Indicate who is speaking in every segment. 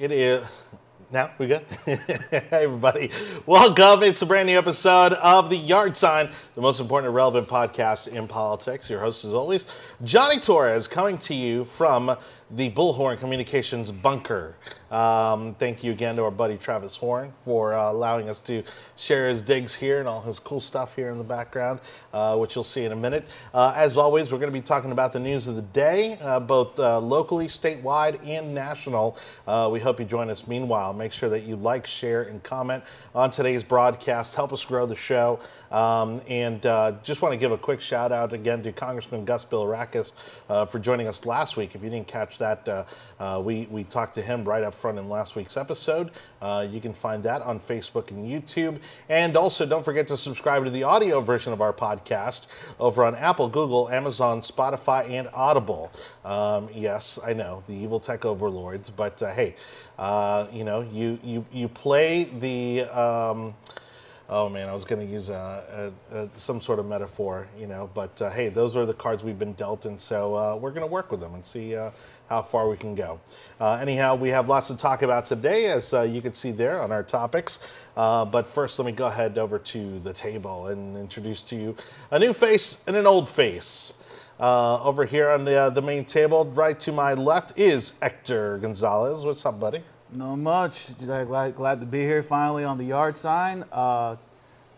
Speaker 1: It is. Now we good? hey everybody, welcome. It's a brand new episode of the Yard Sign, the most important and relevant podcast in politics. Your host, as always, Johnny Torres, coming to you from the Bullhorn Communications bunker. Um, thank you again to our buddy Travis Horn for uh, allowing us to share his digs here and all his cool stuff here in the background, uh, which you'll see in a minute. Uh, as always, we're going to be talking about the news of the day, uh, both uh, locally, statewide, and national. Uh, we hope you join us. Meanwhile, make sure that you like, share, and comment on today's broadcast. Help us grow the show. Um, and just want to give a quick shout out again to Congressman Gus Bilirakis for joining us last week. If you didn't catch that, uh, we, we talked to him right up front in last week's episode. Uh, you can find that on Facebook and YouTube. And also, don't forget to subscribe to the audio version of our podcast over on Apple, Google, Amazon, Spotify, and Audible. Um, yes, I know, the evil tech overlords, but uh, hey, uh, you know, you, you, you play the. Um, oh man, I was going to use a, a, a, some sort of metaphor, you know, but uh, hey, those are the cards we've been dealt, and so uh, we're going to work with them and see uh, how far we can go. Uh, anyhow, we have lots to talk about today, as uh, you can see there on our topics. Uh, but first, let me go ahead over to the table and introduce to you a new face and an old face. over here on the, the main table, right to my left, is Hector Gonzalez. What's up, buddy?
Speaker 2: Not much. Glad, glad to be here finally on the yard sign. Uh,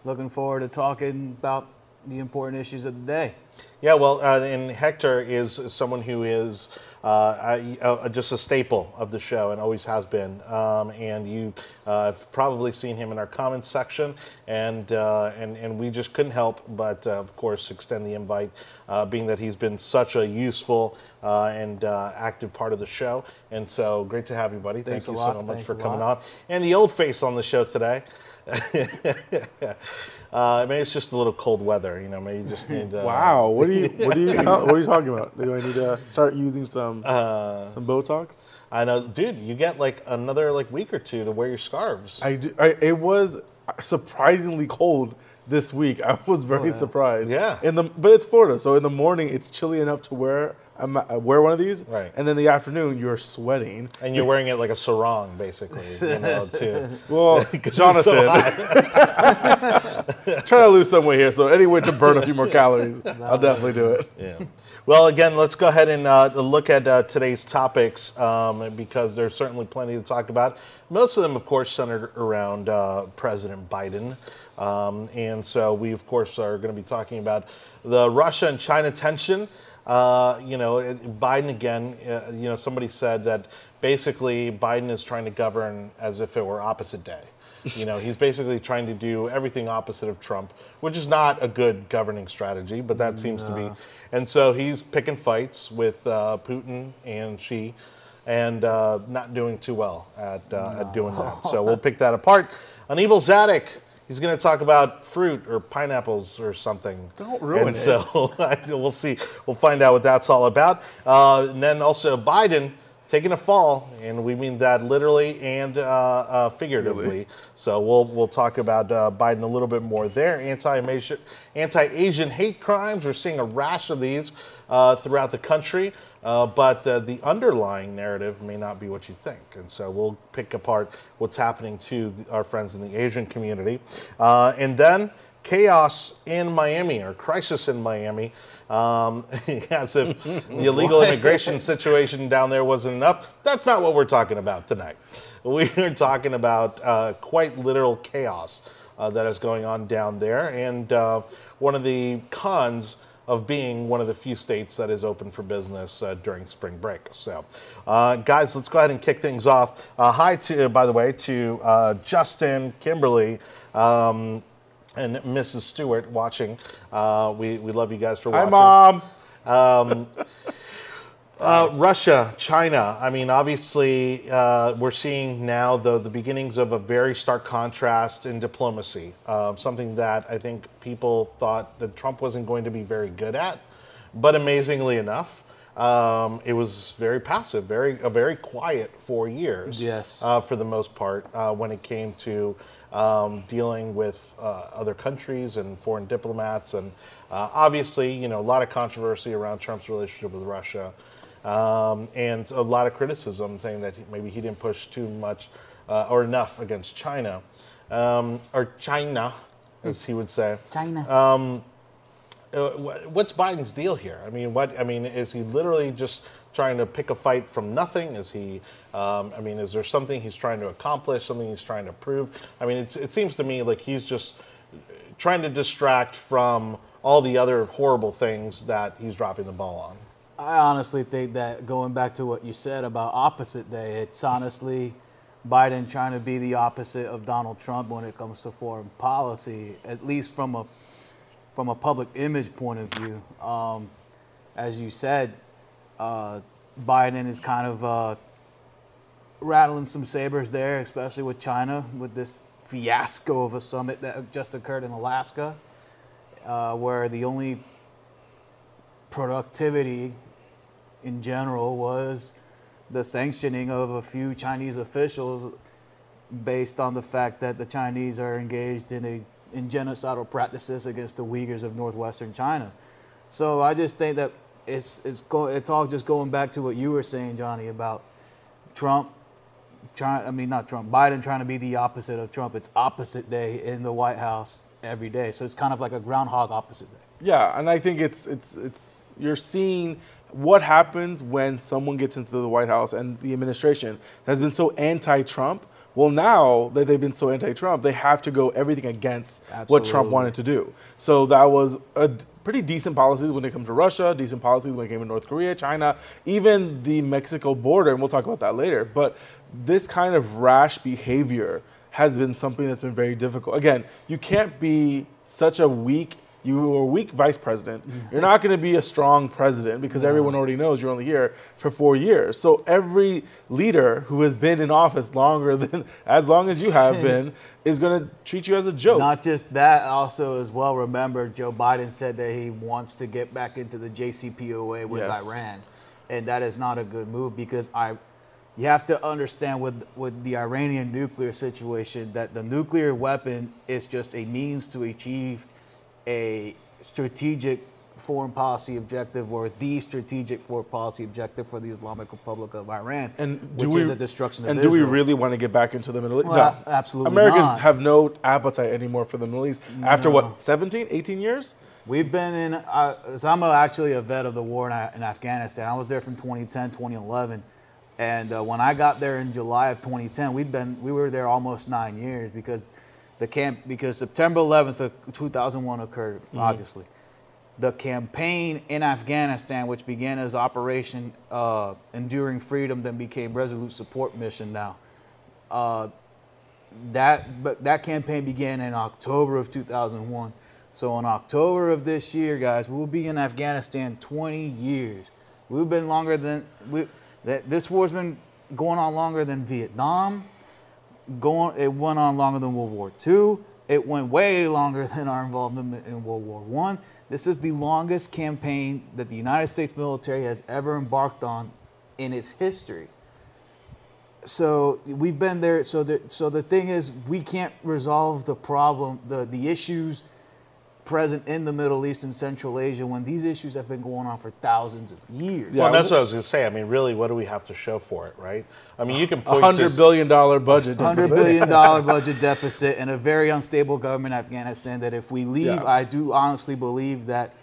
Speaker 2: looking forward to talking about the important issues of the day.
Speaker 1: Yeah, well, uh, and Hector is someone who is uh, uh, just a staple of the show and always has been. Um, and you uh, have probably seen him in our comments section, and uh, and and we just couldn't help but, uh, of course, extend the invite, uh, being that he's been such a useful and active part of the show. And so, great to have you, buddy.
Speaker 2: Thanks
Speaker 1: Thank you
Speaker 2: lot.
Speaker 1: so much
Speaker 2: Thanks
Speaker 1: for coming on. And the old face on the show today. Uh, maybe it's just a little cold weather, you know. Maybe you just need. Uh,
Speaker 3: wow, what are you what are you what are you talking about? Do I need to start using some uh, some Botox?
Speaker 1: I know, dude. You get like another like week or two to wear your scarves.
Speaker 3: I, do, I it was surprisingly cold this week. I was very oh, yeah. surprised.
Speaker 1: Yeah.
Speaker 3: In the but it's Florida, so in the morning it's chilly enough to wear wear one of these,
Speaker 1: right?
Speaker 3: And then the afternoon you're sweating,
Speaker 1: and you're wearing it like a sarong, basically, you know, too.
Speaker 3: Well, Jonathan, so trying to lose some weight here, so any way to burn a few more calories, I'll definitely do it.
Speaker 1: Yeah. Well, again, let's go ahead and uh, look at uh, today's topics um, because there's certainly plenty to talk about. Most of them, of course, centered around uh, President Biden. Um, and so we, of course, are going to be talking about the Russia and China tension. Uh, you know, Biden again, uh, you know, somebody said that basically Biden is trying to govern as if it were opposite day. You know, he's basically trying to do everything opposite of Trump, which is not a good governing strategy, but that seems to be. And so he's picking fights with uh, Putin and Xi and uh, not doing too well at, uh, no. at doing that. So we'll pick that apart. An evil Zadok he's going to talk about fruit or pineapples or something.
Speaker 3: Don't ruin
Speaker 1: and
Speaker 3: it.
Speaker 1: So we'll see. We'll find out what that's all about. Uh, and then also Biden taking a fall, and we mean that literally and uh, uh, figuratively. Really? So we'll we'll talk about uh, Biden a little bit more there. Anti-Asian anti-Asian hate crimes. We're seeing a rash of these uh, throughout the country. Uh, but uh, the underlying narrative may not be what you think. And so we'll pick apart what's happening to our friends in the Asian community. Uh, and then chaos in Miami or crisis in Miami. Um, as if the illegal immigration situation down there wasn't enough. That's not what we're talking about tonight. We are talking about uh, quite literal chaos uh, that is going on down there. And uh, one of the cons of being one of the few states that is open for business uh, during spring break. So, uh, guys, let's go ahead and kick things off. Uh, hi to, by the way, to uh, Justin, Kimberly. Um, and Mrs. Stewart watching. Uh, we, we love you guys for watching.
Speaker 3: Hi, Mom.
Speaker 1: Um, uh, Russia, China. I mean, obviously, uh, we're seeing now the, the beginnings of a very stark contrast in diplomacy. Uh, something that I think people thought that Trump wasn't going to be very good at, but amazingly enough, um, it was very passive, very a very quiet four years.
Speaker 2: Yes.
Speaker 1: Uh, for the most part, uh, when it came to um, dealing with uh, other countries and foreign diplomats, and obviously, you know, a lot of controversy around Trump's relationship with Russia. Um, and a lot of criticism saying that maybe he didn't push too much uh, or enough against China, um, or China, as he would say.
Speaker 2: China.
Speaker 1: Um, uh, what's Biden's deal here? I mean, what? I mean, is he literally just trying to pick a fight from nothing? Is he? Um, I mean, is there something he's trying to accomplish? Something he's trying to prove? I mean, it seems to me like he's just trying to distract from all the other horrible things that he's dropping the ball on.
Speaker 2: I honestly think that going back to what you said about opposite day, it's honestly Biden trying to be the opposite of Donald Trump when it comes to foreign policy, at least from a from a public image point of view. Um, as you said, uh, Biden is kind of uh, rattling some sabers there, especially with China, with this fiasco of a summit that just occurred in Alaska, uh, where the only productivity in general was the sanctioning of a few Chinese officials based on the fact that the Chinese are engaged in a in genocidal practices against the Uyghurs of northwestern China. So I just think that it's it's go, it's all just going back to what you were saying, Johnny, about Trump trying. I mean, not Trump, Biden trying to be the opposite of Trump. It's opposite day in the White House every day. So it's kind of like a groundhog opposite day.
Speaker 3: Yeah, and I think it's it's it's you're seeing what happens when someone gets into the White House and the administration has been so anti-Trump. Well, now that they've been so anti-Trump, they have to go everything against Absolutely. what Trump wanted to do. So that was a pretty decent policies when it comes to Russia, decent policies when it came to North Korea, China, even the Mexico border, and we'll talk about that later. But this kind of rash behavior has been something that's been very difficult. Again, you can't be such a weak you were a weak vice president. You're not going to be a strong president because no. everyone already knows you're only here for four years. So every leader who has been in office longer than as long as you have been is going to treat you as a joke.
Speaker 2: Not just that, also as well. Remember, Joe Biden said that he wants to get back into the JCPOA with yes. Iran, and that is not a good move because I you have to understand with with the Iranian nuclear situation that the nuclear weapon is just a means to achieve a strategic foreign policy objective or the strategic foreign policy objective for the Islamic Republic of Iran,
Speaker 3: and
Speaker 2: which
Speaker 3: we,
Speaker 2: is a destruction of
Speaker 3: and
Speaker 2: Israel.
Speaker 3: do we really want to get back into the Middle East?
Speaker 2: Well, no. Absolutely
Speaker 3: Americans
Speaker 2: not.
Speaker 3: have no appetite anymore for the Middle East after no. what, 17, 18 years?
Speaker 2: We've been in, uh, so I'm actually a vet of the war in, in, Afghanistan. I was there from 2010, 2011. And uh, when I got there in July of 2010, we'd been, we were there almost nine years because the camp because September 11th of 2001 occurred, mm-hmm. obviously. The campaign in Afghanistan, which began as Operation uh, Enduring Freedom, then became Resolute Support Mission. Now, uh, that but that campaign began in October of 2001. So in October of this year, guys, we'll be in Afghanistan 20 years. We've been longer than we. That this war's been going on longer than Vietnam, going, it went on longer than World War II. It went way longer than our involvement in World War One. This is the longest campaign that the United States military has ever embarked on in its history. So we've been there. So the, so the thing is, we can't resolve the problem, the, the issues present in the Middle East and Central Asia when these issues have been going on for thousands of years.
Speaker 1: Yeah, well, that's what I was going to say. I mean, really, what do we have to show for it, right? I mean, you can
Speaker 3: point to a hundred billion dollar budget,
Speaker 2: hundred billion dollar budget deficit, and a very unstable government in Afghanistan. That if we leave, yeah. I do honestly believe that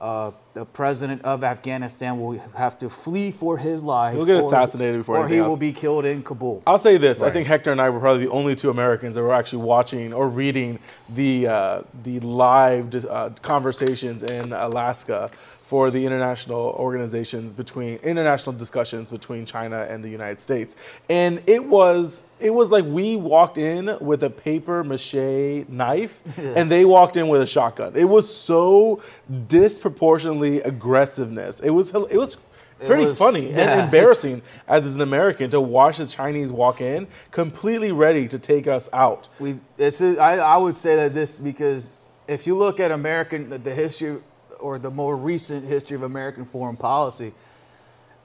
Speaker 2: uh, the president of Afghanistan will have to flee for his life.
Speaker 3: He'll get assassinated before,
Speaker 2: or he
Speaker 3: else.
Speaker 2: will be killed in Kabul.
Speaker 3: I'll say this: right. I think Hector and I were probably the only two Americans that were actually watching or reading the uh, the live uh, conversations in Alaska for the international organizations between international discussions between China and the United States. And it was it was like we walked in with a paper mache knife and they walked in with a shotgun. It was so disproportionately aggressiveness. It was it was pretty it was, funny yeah, and embarrassing as an American to watch the Chinese walk in completely ready to take us out.
Speaker 2: We it's I, I would say that this because if you look at American the history or the more recent history of American foreign policy,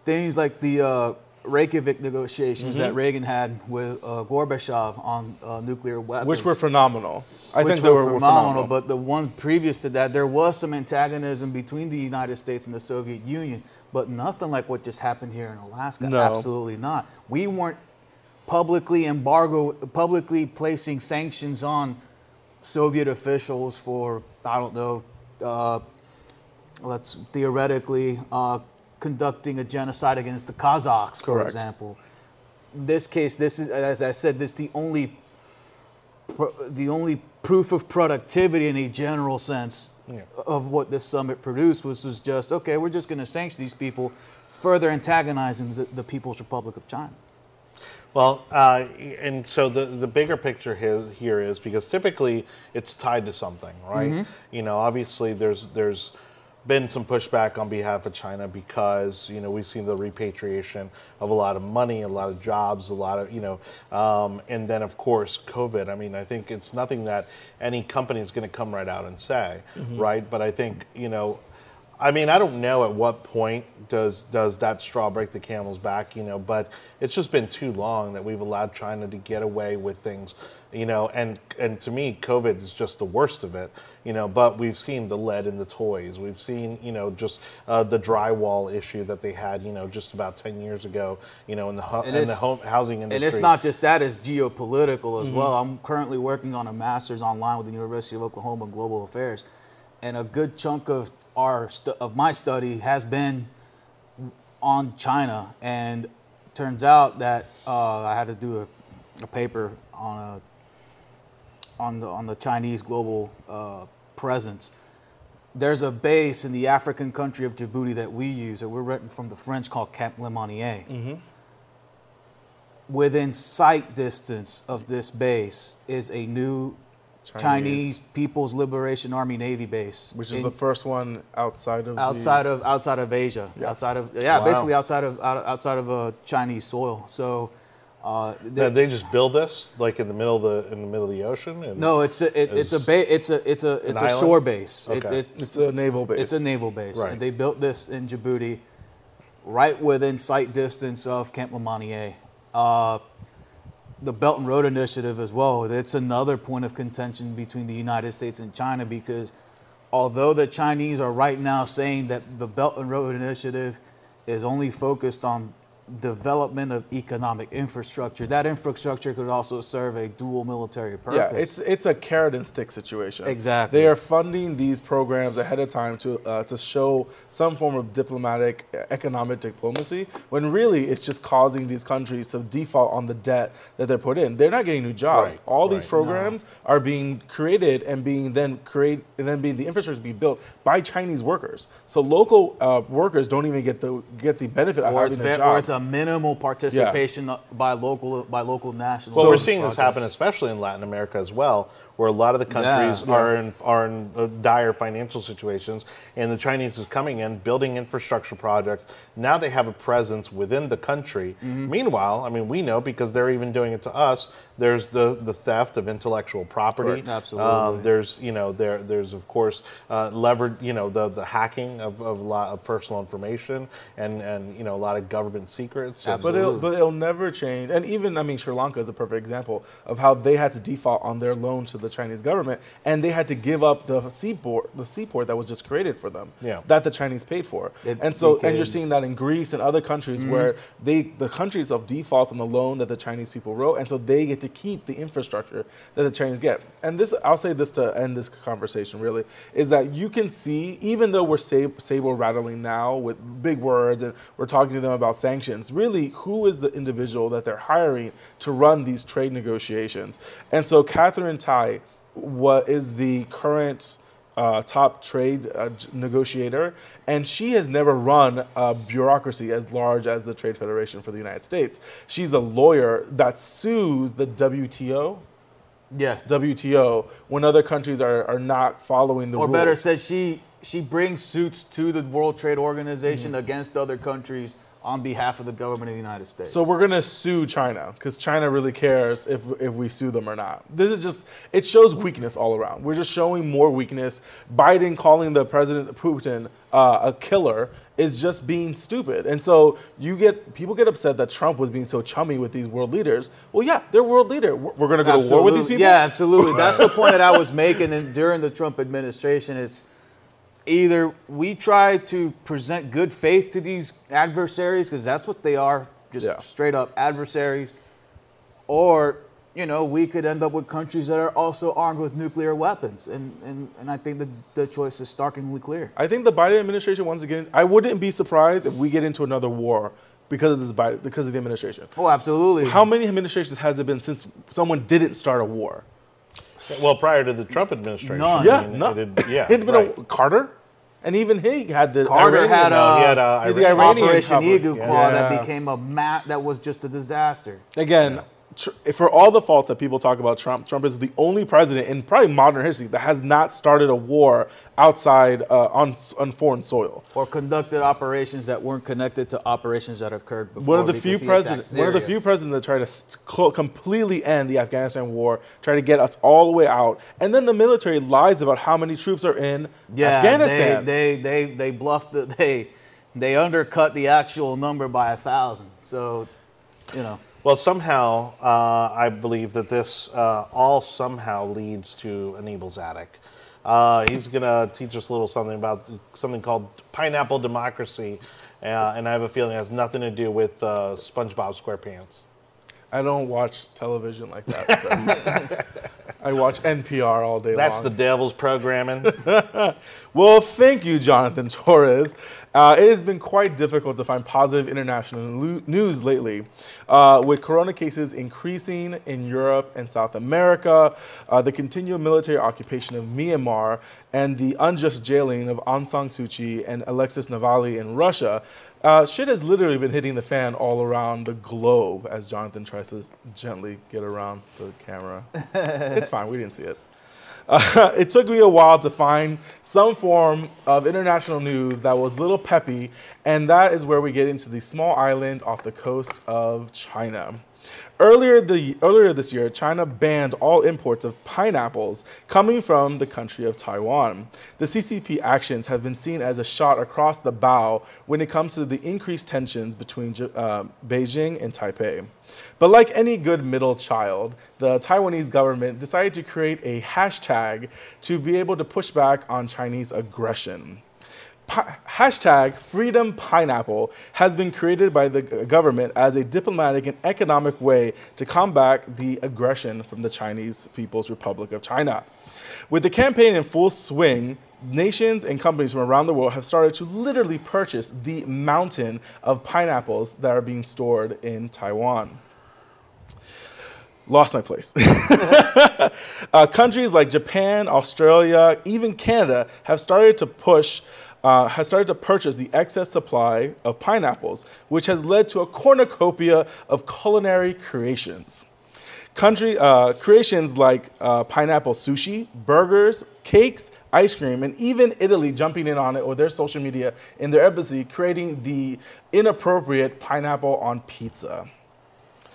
Speaker 2: things like the uh, Reykjavik negotiations
Speaker 3: Mm-hmm.
Speaker 2: that Reagan had with uh, Gorbachev on uh, nuclear weapons.
Speaker 3: which were phenomenal. I think they were, were phenomenal.
Speaker 2: But the one previous to that, there was some antagonism between the United States and the Soviet Union, but nothing like what just happened here in Alaska.
Speaker 3: No.
Speaker 2: Absolutely not. We weren't publicly embargo, publicly placing sanctions on Soviet officials for I don't know, uh, let's theoretically uh, conducting a genocide against the Kazakhs, for
Speaker 3: Correct.
Speaker 2: example. This case, this is as I said, this is the only the only proof of productivity in a general sense
Speaker 1: Yeah.
Speaker 2: of what this summit produced was, was just okay we're just going to sanction these people further antagonizing the, the people's republic of china
Speaker 1: Well, uh, and so the the bigger picture here, here is because typically it's tied to something, right?
Speaker 2: Mm-hmm.
Speaker 1: You know, obviously there's there's been some pushback on behalf of China because you know we've seen the repatriation of a lot of money, a lot of jobs, a lot of you know, um, and then of course COVID. I mean, I think it's nothing that any company is going to come right out and say, right? But I think you know. I mean, I don't know at what point does does that straw break the camel's back, you know, but it's just been too long that we've allowed China to get away with things, you know, and and to me COVID is just the worst of it, you know, but we've seen the lead in the toys. We've seen, you know, just uh, the drywall issue that they had, you know, just about 10 years ago, you know, in the hu-
Speaker 2: And
Speaker 1: in the home, housing
Speaker 2: and
Speaker 1: industry.
Speaker 2: it's not just that it's geopolitical as well i'm currently working on a master's online with the university of oklahoma in global affairs and a good chunk of our stu- of my study has been on china and turns out that uh, i had to do a, a paper on a on the on the Chinese global uh, presence. There's a base in the African country of Djibouti that we use that we're renting from the French called Camp Lemonnier. Within sight distance of this base is a new Chinese,
Speaker 3: Chinese.
Speaker 2: People's Liberation Army Navy base,
Speaker 3: which is
Speaker 2: in-
Speaker 3: the first one outside of
Speaker 2: outside
Speaker 3: the,
Speaker 2: of outside of Asia, outside of yeah,
Speaker 1: Wow.
Speaker 2: basically outside of out, outside of uh, Chinese soil. So. Uh,
Speaker 1: Now, they just build this like in the middle of the in the middle of the ocean. And
Speaker 2: No, it's a it, it's a ba- it's a it's a it's a
Speaker 1: island?
Speaker 2: shore base. It-
Speaker 1: Okay.
Speaker 2: it's,
Speaker 3: It's a naval base.
Speaker 2: it's a naval base,
Speaker 1: Right.
Speaker 2: and they built this in Djibouti, right within sight distance of Camp Lemonnier. Uh, the Belt and Road Initiative as well. It's another point of contention between the United States and China because although the Chinese are right now saying that the Belt and Road Initiative is only focused on development of economic infrastructure, that infrastructure could also serve a dual military purpose.
Speaker 3: Yeah, it's it's a carrot and stick situation.
Speaker 2: Exactly.
Speaker 3: They are funding these programs ahead of time to uh, to show some form of diplomatic, uh, economic diplomacy. When really it's just causing these countries to default on the debt that they're put in. They're not getting new jobs.
Speaker 1: Right,
Speaker 3: All these
Speaker 1: right.
Speaker 3: programs are being created and being then create and then being the infrastructure being built by Chinese workers. So local uh, workers don't even get the get the benefit of
Speaker 2: or it's,
Speaker 3: having a
Speaker 2: ve-
Speaker 3: job.
Speaker 2: Or it's a minimal participation by local by local national.
Speaker 1: Well,
Speaker 3: So-
Speaker 1: we're seeing this happen, especially in Latin America as well, where a lot of the countries
Speaker 2: Yeah.
Speaker 1: are in are in uh, dire financial situations, and the Chinese is coming in, building infrastructure projects. Now they have a presence within the country.
Speaker 2: Mm-hmm.
Speaker 1: Meanwhile, I mean, we know because they're even doing it to us. There's the the theft of intellectual property.
Speaker 2: Correct. Absolutely.
Speaker 1: Um, there's you know there there's of course uh, levered you know the the hacking of, of a lot of personal information and and you know a lot of government secrets. and-
Speaker 3: But it'll,
Speaker 2: Absolutely.
Speaker 3: but it'll never change. And even, I mean, Sri Lanka is a perfect example of how they had to default on their loan to the Chinese government, and they had to give up the seaport, the seaport that was just created for them,
Speaker 1: Yeah.
Speaker 3: that the Chinese paid for.
Speaker 2: It
Speaker 3: and so, and you're seeing that in Greece and other countries mm-hmm. where they, the countries of default on the loan that the Chinese people wrote, and so they get to keep the infrastructure that the Chinese get. And this, I'll say this to end this conversation, really, is that you can see, even though we're sab- saber rattling now with big words and we're talking to them about sanctions, really, who is the individual that they're hiring to run these trade negotiations? And so, Katherine Tai, what is the current uh, top trade uh, negotiator, and she has never run a bureaucracy as large as the Trade Federation for the United States. She's a lawyer that sues the WTO.
Speaker 2: yeah.
Speaker 3: WTO when other countries are, are not following the
Speaker 2: Or
Speaker 3: rules.
Speaker 2: Or better said, she she brings suits to the World Trade Organization
Speaker 3: Mm-hmm.
Speaker 2: against other countries on behalf of the government of the United States.
Speaker 3: So we're gonna sue China because China really cares if if we sue them or not. This is just it shows weakness all around. We're just showing more weakness. Biden calling the president Putin uh, a killer is just being stupid. And so you get people get upset that Trump was being so chummy with these world leaders. Well, yeah, they're world leader. We're we're gonna go to war with these people.
Speaker 2: Yeah, absolutely. That's the point that I was making in, during the Trump administration. It's either we try to present good faith to these adversaries because that's what they are, just
Speaker 3: Yeah.
Speaker 2: straight up adversaries, or you know we could end up with countries that are also armed with nuclear weapons, and and, and I think the the choice is starkly clear.
Speaker 3: I think the Biden administration once again I wouldn't be surprised if we get into another war because of this Biden, because of the administration.
Speaker 2: Oh, absolutely.
Speaker 3: How many administrations has it been since someone didn't start a war?
Speaker 1: Well, prior to the Trump administration.
Speaker 2: None.
Speaker 3: Yeah,
Speaker 1: I mean,
Speaker 3: no.
Speaker 1: it had- yeah,
Speaker 3: It'd been
Speaker 1: right.
Speaker 3: a Carter, and even he had the
Speaker 2: Carter
Speaker 3: Iranian-
Speaker 2: had
Speaker 1: No,
Speaker 2: a
Speaker 1: he had, uh,
Speaker 3: the
Speaker 1: Iran-
Speaker 3: Iranian
Speaker 2: Operation
Speaker 3: cover.
Speaker 2: Eagle
Speaker 3: Yeah.
Speaker 2: That became a mat that was just a disaster.
Speaker 3: Again, tr- for all the faults that people talk about Trump, Trump is the only president in probably modern history that has not started a war outside uh, on on foreign soil.
Speaker 2: or conducted operations that weren't connected to operations that occurred before.
Speaker 3: One of the few
Speaker 2: because he attacked
Speaker 3: presidents, one of the few presidents that tried to completely end the Afghanistan war, try to get us all the way out, and then the military lies about how many troops are in
Speaker 2: yeah,
Speaker 3: Afghanistan.
Speaker 2: They, they they they bluffed the, they they undercut the actual number by a thousand. So, you know,
Speaker 1: Well, somehow, uh, I believe that this uh, all somehow leads to Aníbal's attic. Uh, he's going to teach us a little something about something called pineapple democracy, uh, and I have a feeling it has nothing to do with uh, SpongeBob SquarePants.
Speaker 3: I don't watch television like that. So. I watch NPR all day long.
Speaker 1: That's
Speaker 3: long.
Speaker 1: the devil's programming.
Speaker 3: Well, thank you, Jonathan Torres. Uh, it has been quite difficult to find positive international lu- news lately, uh, with corona cases increasing in Europe and South America, uh, the continued military occupation of Myanmar, and the unjust jailing of Aung San Suu Kyi and Alexis Navalny in Russia. Uh, shit has literally been hitting the fan all around the globe as Jonathan tries to gently get around the camera. it's fine, we didn't see it. Uh, it took me a while to find some form of international news that was a little peppy, and that is where we get into the small island off the coast of China. Earlier, the, earlier this year, China banned all imports of pineapples coming from the country of Taiwan. The CCP actions have been seen as a shot across the bow when it comes to the increased tensions between uh, Beijing and Taipei. But like any good middle child, the Taiwanese government decided to create a hashtag to be able to push back on Chinese aggression. Hashtag freedom pineapple has been created by the government as a diplomatic and economic way to combat the aggression from the Chinese People's Republic of China. With the campaign in full swing, nations and companies from around the world have started to literally purchase the mountain of pineapples that are being stored in Taiwan. Lost my place. uh, countries like Japan, Australia, even Canada have started to push, uh, has started to purchase the excess supply of pineapples, which has led to a cornucopia of culinary creations. Country uh, creations like uh, pineapple sushi, burgers, cakes, ice cream, and even Italy jumping in on it with their social media in their embassy, creating the inappropriate pineapple on pizza.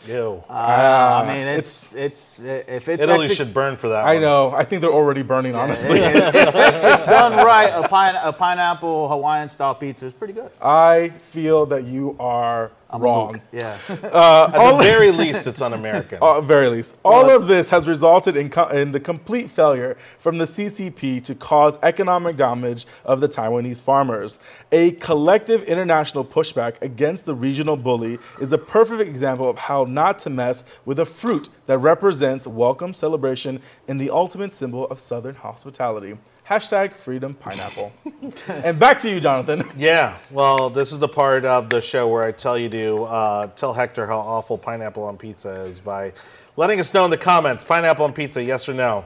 Speaker 1: Ew.
Speaker 2: uh, I mean, it's it's if it's
Speaker 1: Italy
Speaker 2: exec-
Speaker 1: should burn for that.
Speaker 3: I
Speaker 1: one.
Speaker 3: know. I think they're already burning, honestly.
Speaker 2: if, if- if done right, a, pine, a pineapple Hawaiian style pizza is pretty good.
Speaker 3: I feel that you are
Speaker 2: I'm
Speaker 3: wrong.
Speaker 2: Luke. Yeah.
Speaker 1: At the very least, it's un-American.
Speaker 3: Uh, very least. All of this has resulted in, co- in the complete failure from the CCP to cause economic damage of the Taiwanese farmers. A collective international pushback against the regional bully is a perfect example of how not to mess with a fruit that represents welcome, celebration, and the ultimate symbol of Southern hospitality. Hashtag freedom pineapple. and back to you, Jonathan.
Speaker 1: Yeah, well, this is the part of the show where I tell you to uh, tell Hector how awful pineapple on pizza is by letting us know in the comments pineapple on pizza, yes or no.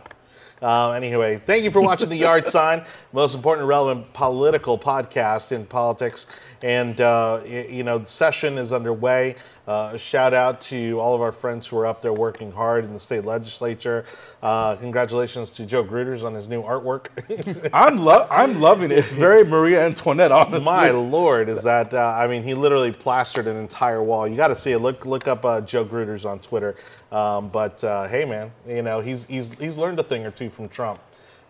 Speaker 1: Uh, anyway, thank you for watching The Yard Sign, most important and relevant political podcast in politics. And, uh, you know, the session is underway. Uh, a shout out to all of our friends who are up there working hard in the state legislature. Uh, congratulations to Joe Gruters on his new artwork.
Speaker 3: I'm lo- I'm loving it. It's very Maria Antoinette, honestly.
Speaker 1: My lord, is that? Uh, I mean, he literally plastered an entire wall. You got to see it. Look, look up uh, Joe Gruters on Twitter. Um, but uh, hey, man, you know he's he's he's learned a thing or two from Trump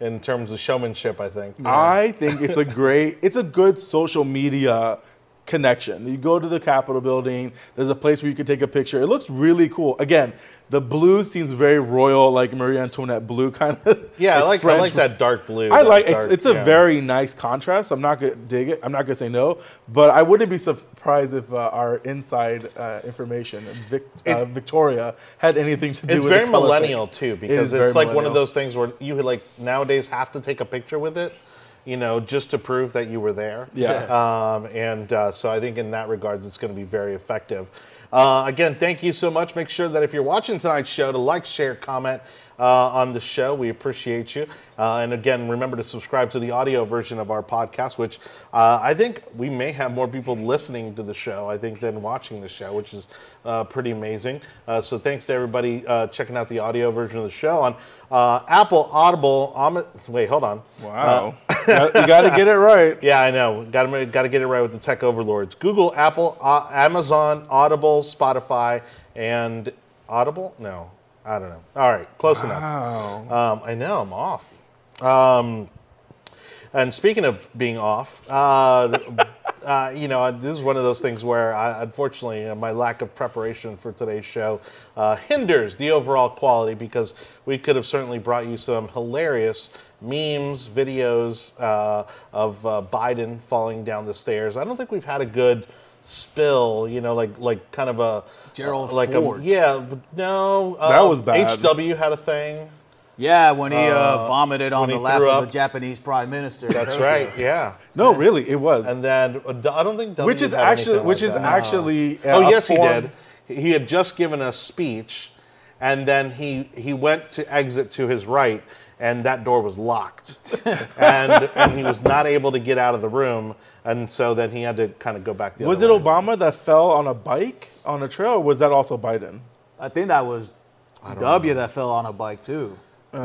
Speaker 1: in terms of showmanship. I think.
Speaker 3: I think it's a great, it's a good social media connection. You go to the Capitol building, there's a place where you can take a picture. It looks really cool. Again, the blue seems very royal, like Marie Antoinette blue kind of.
Speaker 1: Yeah, I like I like that dark blue.
Speaker 3: I like
Speaker 1: dark-
Speaker 3: it's, it's a
Speaker 1: yeah.
Speaker 3: very nice contrast. I'm not gonna dig it. I'm not gonna say no, but I wouldn't be surprised if uh, our inside uh, information, Vic, uh, Victoria, had anything to do
Speaker 1: It's
Speaker 3: with
Speaker 1: very
Speaker 3: the color thing.
Speaker 1: millennial too, because
Speaker 3: very
Speaker 1: it's like one of those things where you would like nowadays have to take a picture with it, you know, just to prove that you were there.
Speaker 3: Yeah.
Speaker 1: Um, and uh, so I think in that regards, it's going to be very effective. Uh, again, thank you so much. Make sure that if you're watching tonight's show, to like, share, comment on the show. We appreciate you. Uh, and again, remember to subscribe to the audio version of our podcast, which uh, I think we may have more people listening to the show, I think, than watching the show, which is uh, pretty amazing. Uh, so thanks to everybody uh, checking out the audio version of the show on uh, Apple, Audible. Om- Wait, hold on.
Speaker 3: Wow, you got to get it right.
Speaker 1: Yeah, I know. Got to got to get it right with the tech overlords. Google, Apple, uh, Amazon, Audible, Spotify, and Audible. No, I don't know. All right, close enough. Um, I know I'm off. Um, and speaking of being off, uh, uh, you know, this is one of those things where, I, unfortunately, uh, my lack of preparation for today's show uh, hinders the overall quality because we could have certainly brought you some hilarious memes, videos uh, of uh, Biden falling down the stairs. I don't think we've had a good spill, you know, like like kind of a
Speaker 2: Gerald
Speaker 1: like
Speaker 2: Ford.
Speaker 1: a yeah, no, uh,
Speaker 3: That was bad.
Speaker 1: HW had a thing.
Speaker 2: Yeah, when he uh, vomited on the lap of
Speaker 1: up.
Speaker 2: the Japanese prime minister.
Speaker 1: That's right. Yeah.
Speaker 3: No, really, it was.
Speaker 1: And then uh, I don't think W
Speaker 3: which is
Speaker 1: had
Speaker 3: actually, which
Speaker 1: like
Speaker 3: is
Speaker 1: that.
Speaker 3: actually. uh,
Speaker 1: Oh
Speaker 3: a
Speaker 1: yes, he did. He had just given a speech, and then he he went to exit to his right, and that door was locked, and and he was not able to get out of the room, and so then he had to kind of go back the
Speaker 3: Was it
Speaker 1: other way.
Speaker 3: Obama that fell on a bike on a trail, or was that also Biden?
Speaker 2: I think that was W that fell on a bike too.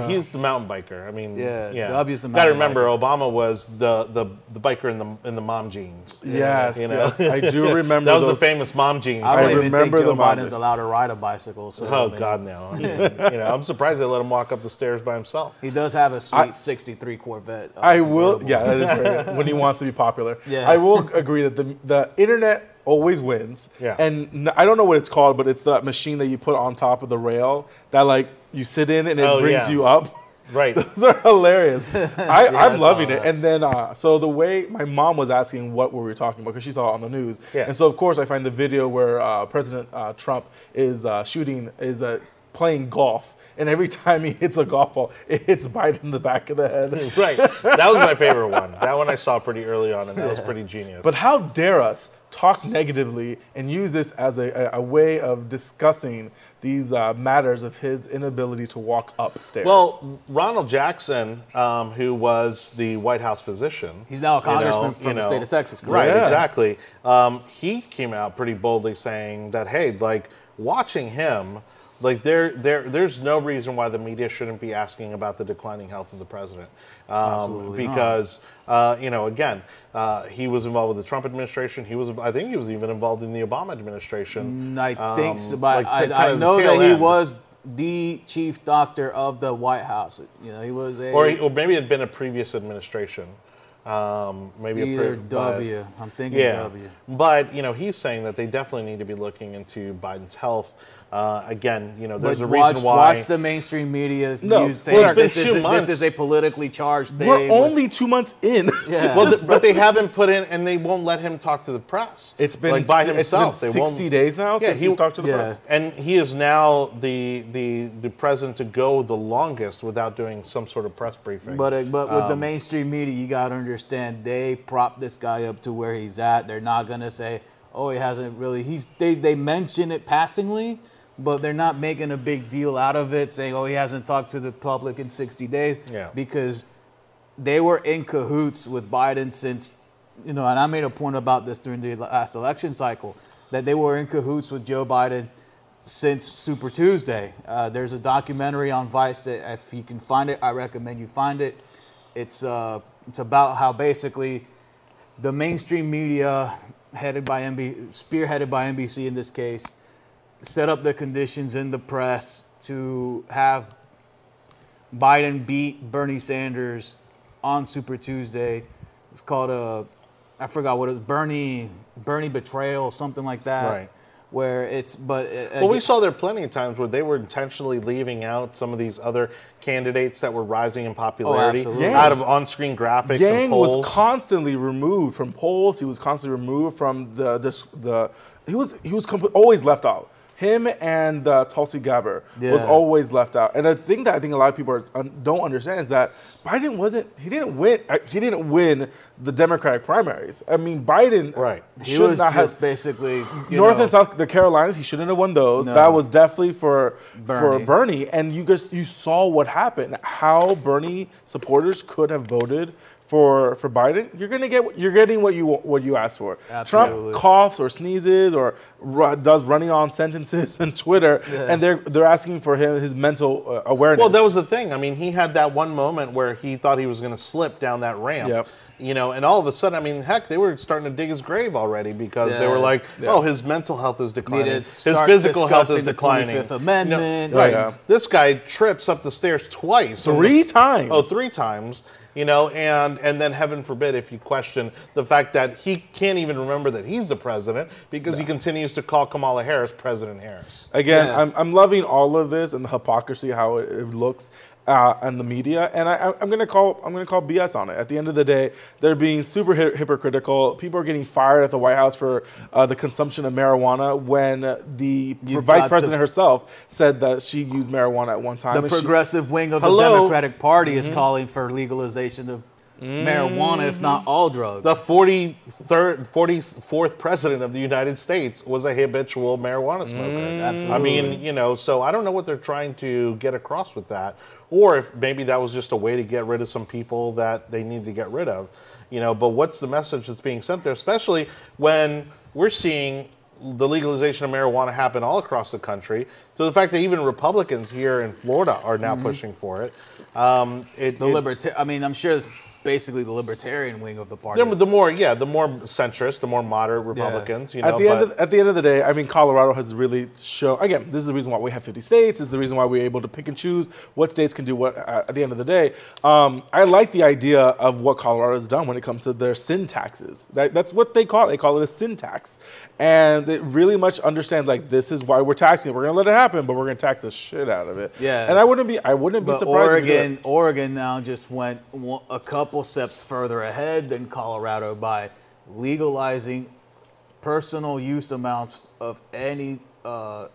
Speaker 1: He's the mountain biker. I mean,
Speaker 2: Yeah,
Speaker 1: yeah.
Speaker 2: W's the
Speaker 1: Got to
Speaker 2: mountain
Speaker 1: remember, Obama was the, the the biker in the in the mom jeans.
Speaker 3: Yes,
Speaker 1: You know?
Speaker 3: yes, I do remember.
Speaker 1: That was
Speaker 3: those.
Speaker 1: the famous mom jeans.
Speaker 2: I don't
Speaker 3: I
Speaker 2: even
Speaker 3: remember
Speaker 2: think Joe
Speaker 3: the moment.
Speaker 2: Biden's allowed to ride a bicycle. So
Speaker 1: Oh
Speaker 2: I mean,
Speaker 1: God, no! I mean, you know, I'm surprised they let him walk up the stairs by himself.
Speaker 2: He does have a sweet '63 Corvette. uh,
Speaker 3: I will.
Speaker 2: convertible.
Speaker 3: Yeah, that is very good. when he wants to be popular.
Speaker 2: Yeah.
Speaker 3: I will agree that the the internet always wins.
Speaker 1: Yeah.
Speaker 3: And n- I don't know what it's called, but it's the machine that you put on top of the rail that like you sit in and it
Speaker 1: Oh,
Speaker 3: brings
Speaker 1: yeah.
Speaker 3: you up.
Speaker 1: Right.
Speaker 3: Those are hilarious. I,
Speaker 2: saw
Speaker 3: loving it. And then, uh, so the way my mom was asking what we were we talking about because she saw it on the news.
Speaker 1: Yeah.
Speaker 3: And so of course I find the video where uh, President uh, Trump is uh, shooting is uh, playing golf. And every time he hits a golf ball, it hits Biden in the back of the head.
Speaker 1: right. That was my favorite one. That one I saw pretty early on, and that was pretty genius.
Speaker 3: But how dare us talk negatively and use this as a, a, a way of discussing these uh, matters of his inability to walk upstairs?
Speaker 1: well, Ronald Jackson, um, who was the White House physician,
Speaker 2: He's now a
Speaker 1: you know,
Speaker 2: congressman
Speaker 1: you
Speaker 2: from the state of Texas. correct?
Speaker 1: Right.
Speaker 3: Yeah.
Speaker 1: Exactly. Um, he came out pretty boldly saying that, hey, like watching him. Like there, there, there's no reason why the media shouldn't be asking about the declining health of the president, um, because uh, you know, again, uh, he was involved with the Trump administration. He was, I think, he was even involved in the Obama administration.
Speaker 2: Mm, I think so,
Speaker 1: Um,
Speaker 2: but
Speaker 1: like,
Speaker 2: I, I
Speaker 1: kind of the
Speaker 2: know that he
Speaker 1: end.
Speaker 2: was the chief doctor of the White House. You know, he was a
Speaker 1: or, he, or maybe it had been a previous administration. Um, maybe a
Speaker 2: either
Speaker 1: pre- but-
Speaker 2: W. I'm thinking
Speaker 1: Yeah,
Speaker 2: W.
Speaker 1: but you know he's saying that they definitely need to be looking into Biden's health. Uh, again, you know, there's
Speaker 2: But
Speaker 1: a
Speaker 2: watch,
Speaker 1: reason why.
Speaker 2: watch the mainstream media's
Speaker 3: No.
Speaker 2: use
Speaker 3: Well,
Speaker 2: saying
Speaker 1: it's
Speaker 2: this, is, this is a politically charged thing.
Speaker 3: we're
Speaker 2: with-
Speaker 3: only two months in.
Speaker 2: Yeah.
Speaker 1: well, th- but they haven't put in, and they won't let him talk to the press.
Speaker 3: It's been
Speaker 1: like by
Speaker 3: si-
Speaker 1: himself.
Speaker 3: It's been
Speaker 1: they
Speaker 3: 60
Speaker 1: won't.
Speaker 3: days now
Speaker 1: Yeah,
Speaker 3: since
Speaker 1: he-
Speaker 3: he's talked to the
Speaker 2: Yeah.
Speaker 3: press.
Speaker 1: And he is now the the the president to go the longest without doing some sort of press briefing.
Speaker 2: But uh, but with the
Speaker 1: Um,
Speaker 2: mainstream media, you got to understand they prop this guy up to where he's at. They're not gonna say, "Oh, he hasn't really." He's they they mention it passingly, but they're not making a big deal out of it, saying, "Oh, he hasn't talked to the public in 60 days."
Speaker 1: Yeah.
Speaker 2: Because they were in cahoots with Biden since, you know, and I made a point about this during the last election cycle. that they were in cahoots with Joe Biden since Super Tuesday. Uh, there's a documentary on Vice that if you can find it, I recommend you find it. It's uh, it's about how basically the mainstream media, headed by MB, spearheaded by NBC in this case, set up the conditions in the press to have Biden beat Bernie Sanders on Super Tuesday. It's called a, I forgot what it was, Bernie Bernie betrayal, something like that.
Speaker 1: Right.
Speaker 2: Where it's, but uh,
Speaker 1: Well, we saw there plenty of times where they were intentionally leaving out some of these other candidates that were rising in popularity
Speaker 2: absolutely.
Speaker 1: out of on-screen graphics
Speaker 3: Yang
Speaker 1: and polls.
Speaker 3: was constantly removed from polls. He was constantly removed from the the, the he was he was compl- always left out. Him and uh, Tulsi Gabbard was always left out. And the thing that I think a lot of people are, un, don't understand is that Biden wasn't he didn't win uh, he didn't win the Democratic primaries. I mean Biden
Speaker 1: Right.
Speaker 2: he
Speaker 3: should
Speaker 2: was
Speaker 3: not
Speaker 2: just
Speaker 3: have
Speaker 2: basically you
Speaker 3: North
Speaker 2: know,
Speaker 3: and South the Carolinas, he shouldn't have won those.
Speaker 2: No.
Speaker 3: That was definitely for for
Speaker 2: Bernie.
Speaker 3: Bernie. And you guys you saw what happened. How Bernie supporters could have voted for for Biden. You're gonna get you're getting what you what you asked for.
Speaker 2: Absolutely.
Speaker 3: Trump coughs or sneezes or ru- does running on sentences on Twitter,
Speaker 2: Yeah.
Speaker 3: and they're they're asking for him his mental uh, awareness.
Speaker 1: Well, that was the thing. I mean, he had that one moment where he thought he was going to slip down that ramp.
Speaker 3: Yep.
Speaker 1: You know, and all of a sudden, I mean, heck, they were starting to dig his grave already because they were
Speaker 2: Yeah.
Speaker 1: like,
Speaker 3: Yeah.
Speaker 1: "Oh, his mental health is declining. His physical health is
Speaker 2: discussing the
Speaker 1: declining."
Speaker 2: 25th Amendment.
Speaker 1: right?
Speaker 3: Yeah.
Speaker 1: This guy trips up the stairs twice,
Speaker 3: Three
Speaker 1: almost-
Speaker 3: times.
Speaker 1: Oh, three times. You know, and and then heaven forbid if you question the fact that he can't even remember that he's the president because he continues to call Kamala Harris President Harris.
Speaker 3: Again,
Speaker 2: Yeah.
Speaker 3: I'm, I'm loving all of this and the hypocrisy how it, it looks uh, and the media, and I, I'm gonna call I'm gonna call BS on it. At the end of the day, they're being super hy- hypocritical. People are getting fired at the White House for uh, the consumption of marijuana when the
Speaker 2: You've
Speaker 3: vice
Speaker 2: got the-
Speaker 3: president herself said that she used marijuana at one time.
Speaker 2: The
Speaker 3: and she-
Speaker 2: progressive wing of the Democratic Party is calling for legalization of marijuana, if not all drugs.
Speaker 1: The 43rd, 44th president of the United States was a habitual marijuana smoker. I
Speaker 2: Absolutely.
Speaker 1: mean, you know, so I don't know what they're trying to get across with that, or if maybe that was just a way to get rid of some people that they need to get rid of, you know. But what's the message that's being sent there, especially when we're seeing the legalization of marijuana happen all across the country, to the fact that even Republicans here in Florida are now pushing for it. Um, it,
Speaker 2: the
Speaker 1: it-
Speaker 2: liberta- I mean, I'm sure basically the libertarian wing of the party.
Speaker 1: the, the more, yeah, the more centrist, the more moderate Republicans, you know.
Speaker 3: at the end of, at the end of the day, I mean, Colorado has really shown. Again, this is the reason why we have 50 states. This is the reason why we're able to pick and choose what states can do what. Uh, at the end of the day, um, I like the idea of what Colorado has done when it comes to their sin taxes. That, that's what they call it. They call it a sin tax, and it really much understands like this is why we're taxing it. We're gonna let it happen, but we're gonna tax the shit out of it.
Speaker 2: Yeah.
Speaker 3: and I wouldn't be. I wouldn't be
Speaker 2: but
Speaker 3: surprised. did it.
Speaker 2: Oregon, Oregon now just went a couple steps further ahead than Colorado by legalizing personal use amounts of any uh,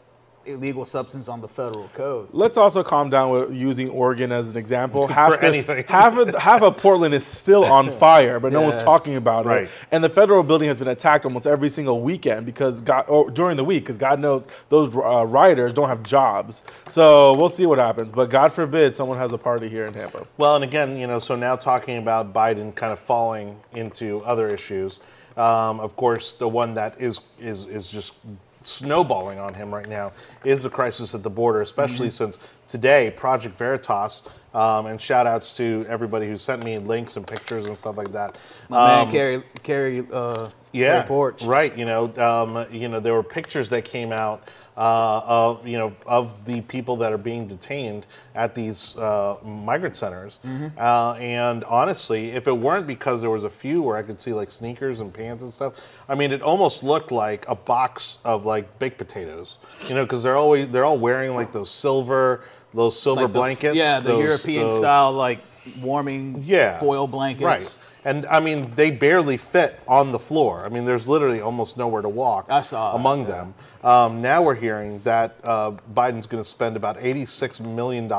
Speaker 2: illegal substance on the federal code.
Speaker 3: Let's also calm down with using Oregon as an example. Half this-
Speaker 1: anything.
Speaker 3: half of half of Portland is still on fire, but no one's talking about
Speaker 1: Right.
Speaker 3: it. And the federal building has been attacked almost every single weekend because God, or during the week, because God knows those uh, rioters don't have jobs. So we'll see what happens. But God forbid someone has a party here in Tampa.
Speaker 1: Well, and again, you know, so now talking about Biden kind of falling into other issues. Um, of course, the one that is is is just snowballing on him right now is the crisis at the border, especially
Speaker 2: Mm-hmm.
Speaker 1: since today Project Veritas. Um, and shout outs to everybody who sent me links and pictures and stuff like that.
Speaker 2: My
Speaker 1: Um,
Speaker 2: man, Carrie, Carrie, uh,
Speaker 1: yeah,
Speaker 2: Carrie Porch.
Speaker 1: right. You know, um, you know, there were pictures that came out uh, of you know of the people that are being detained at these uh, migrant centers.
Speaker 2: Mm-hmm.
Speaker 1: Uh, and honestly, if it weren't because there was a few where I could see like sneakers and pants and stuff, I mean, it almost looked like a box of like baked potatoes. You know, because they're always they're all wearing like those silver those silver
Speaker 2: Like the
Speaker 1: blankets.
Speaker 2: yeah, the
Speaker 1: those-
Speaker 2: European
Speaker 1: those-
Speaker 2: style, like warming
Speaker 1: yeah.
Speaker 2: foil blankets.
Speaker 1: Right. And I mean, they barely fit on the floor. I mean, there's literally almost nowhere to walk
Speaker 2: I saw it,
Speaker 1: among
Speaker 2: yeah.
Speaker 1: them. Um, now we're hearing that uh, Biden's going to spend about $86 million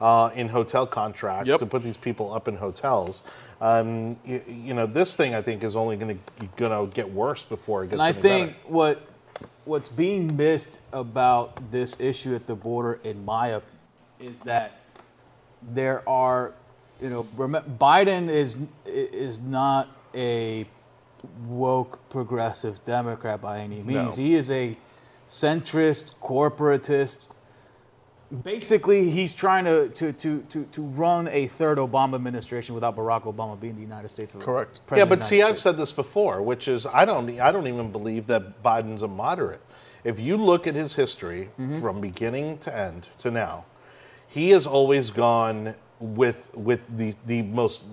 Speaker 1: uh, in hotel contracts
Speaker 3: Yep.
Speaker 1: to put these people up in hotels. Um, you, you know, this thing I think is only going to get worse before it gets better.
Speaker 2: And I think
Speaker 1: better.
Speaker 2: what what's being missed about this issue at the border, in my opinion, is that there are, you know, Biden is is not a woke progressive Democrat by any means.
Speaker 3: No.
Speaker 2: He is a centrist, corporatist. Basically, he's trying to, to, to, to, to run a third Obama administration without Barack Obama being the United States. of-
Speaker 3: Correct.
Speaker 1: Yeah, but see,
Speaker 2: United
Speaker 1: I've said this before, which is I don't I don't even believe that Biden's a moderate. If you look at his history
Speaker 2: Mm-hmm.
Speaker 1: from beginning to end to now, he has always gone with with the the most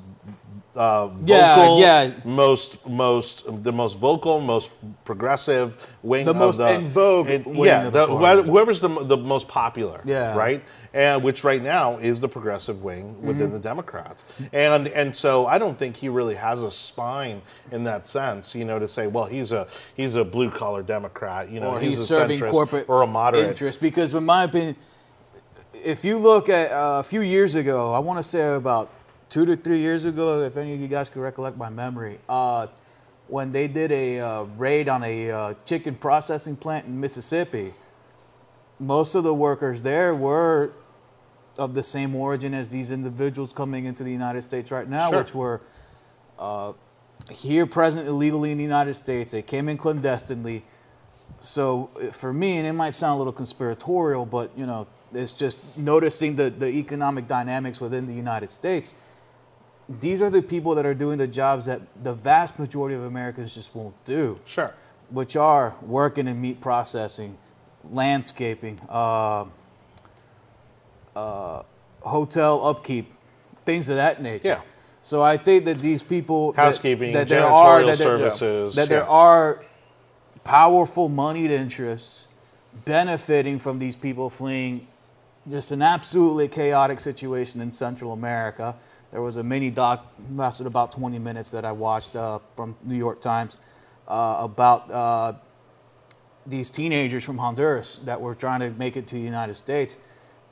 Speaker 1: uh,
Speaker 2: Yeah,
Speaker 1: vocal,
Speaker 2: yeah.
Speaker 1: most most the most vocal, most progressive wing,
Speaker 2: The most
Speaker 1: the,
Speaker 2: in vogue
Speaker 1: and- yeah,
Speaker 2: the
Speaker 1: the- whoever's the the most popular,
Speaker 2: Yeah.
Speaker 1: right, and which right now is the progressive wing within
Speaker 2: Mm-hmm.
Speaker 1: the Democrats, and and so I don't think he really has a spine in that sense, you know, to say, well, he's a he's a blue collar Democrat, you know,
Speaker 2: or
Speaker 1: he's,
Speaker 2: he's,
Speaker 1: a
Speaker 2: serving
Speaker 1: centrist
Speaker 2: corporate
Speaker 1: or a moderate.
Speaker 2: interest. Because, in my opinion, if you look at uh, a few years ago, I want to say about two to three years ago, if any of you guys can recollect my memory, uh, when they did a uh, raid on a uh, chicken processing plant in Mississippi, most of the workers there were of the same origin as these individuals coming into the United States right now,
Speaker 1: Sure.
Speaker 2: which were uh, here present illegally in the United States. They came in clandestinely. So for me, and it might sound a little conspiratorial, but you know, it's just noticing the, the economic dynamics within the United States. These are the people that are doing the jobs that the vast majority of Americans just won't do
Speaker 1: Sure.
Speaker 2: which are working in meat processing, landscaping, uh, uh, hotel upkeep, things of that nature.
Speaker 1: Yeah.
Speaker 2: So I think that these people,
Speaker 1: Housekeeping,
Speaker 2: that, there
Speaker 1: janitorial
Speaker 2: are that there-
Speaker 1: services,
Speaker 2: that there
Speaker 1: yeah.
Speaker 2: are powerful moneyed interests benefiting from these people fleeing just an absolutely chaotic situation in Central America. There was a mini doc lasted about 20 minutes that I watched uh, from New York Times uh, about uh, these teenagers from Honduras that were trying to make it to the United States.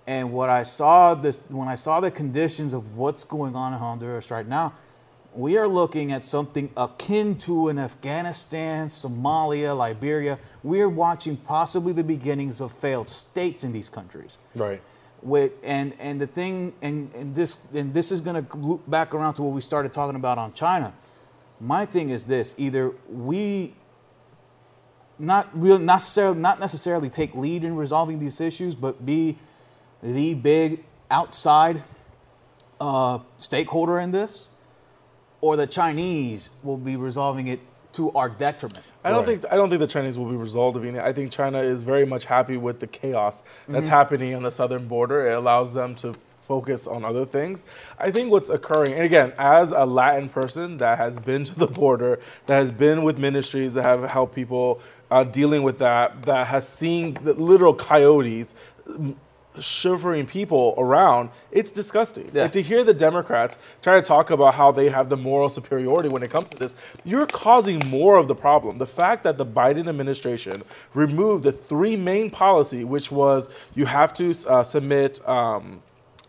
Speaker 2: And what I saw this when I saw the conditions of what's going on in Honduras right now, we are looking at something akin to in Afghanistan, Somalia, Liberia. We are watching possibly the beginnings of failed states in these countries
Speaker 1: Right.
Speaker 2: with and and the thing and, and this and this is going to loop back around to what we started talking about on China. My thing is this: either we not real necessarily not necessarily take lead in resolving these issues, but be the big outside uh, stakeholder in this, or the Chinese will be resolving it to our detriment.
Speaker 3: I don't
Speaker 1: Right.
Speaker 3: think I don't think the Chinese will be resolving it. I think China is very much happy with the chaos that's
Speaker 2: Mm-hmm.
Speaker 3: happening on the southern border. It allows them to focus on other things. I think what's occurring, and again, as a Latin person that has been to the border, that has been with ministries that have helped people uh, dealing with that, that has seen the literal coyotes shivering people around, it's disgusting.
Speaker 2: Yeah.
Speaker 3: Like, to hear the Democrats try to talk about how they have the moral superiority when it comes to this, you're causing more of the problem. The fact that the Biden administration removed the three main policy, which was you have to uh, submit. Um,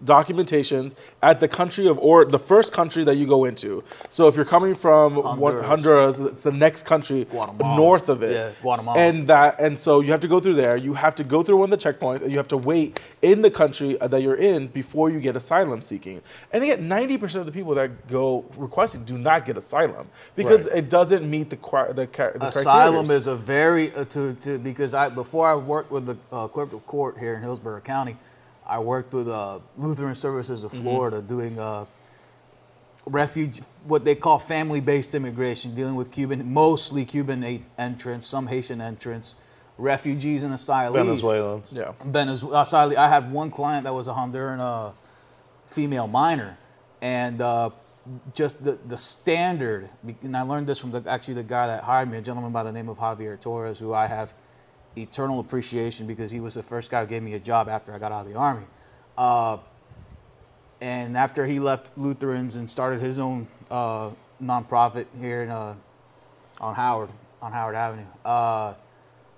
Speaker 3: documentations at the country of or the first country that you go into. So if you're coming from
Speaker 2: Honduras.
Speaker 3: Honduras, it's the next country
Speaker 2: Guatemala.
Speaker 3: north of it.
Speaker 2: Yeah, Guatemala.
Speaker 3: And that and so you have to go through there. You have to go through one of the checkpoints, and you have to wait in the country uh, that you're in before you get asylum seeking. And yet, 90% of the people that go requesting do not get asylum because
Speaker 1: Right.
Speaker 3: it doesn't meet the the, the
Speaker 2: Asylum
Speaker 3: criteria.
Speaker 2: is a very uh, to, to because I before I worked with the uh, clerk of court here in Hillsborough County, I worked with uh, Lutheran Services of Florida doing uh, refuge what they call family-based immigration, dealing with Cuban mostly Cuban a- entrants, some Haitian entrants, refugees and asylees.
Speaker 1: Venezuelans.
Speaker 3: yeah.
Speaker 2: Venezuela. Asylum. I had one client that was a Honduran uh, female minor, and uh, just the the standard. And I learned this from the actually the guy that hired me, a gentleman by the name of Javier Torres, who I have eternal appreciation because he was the first guy who gave me a job after I got out of the army. Uh, and after he left Lutherans and started his own uh, nonprofit here in, uh, on Howard on Howard Avenue, uh,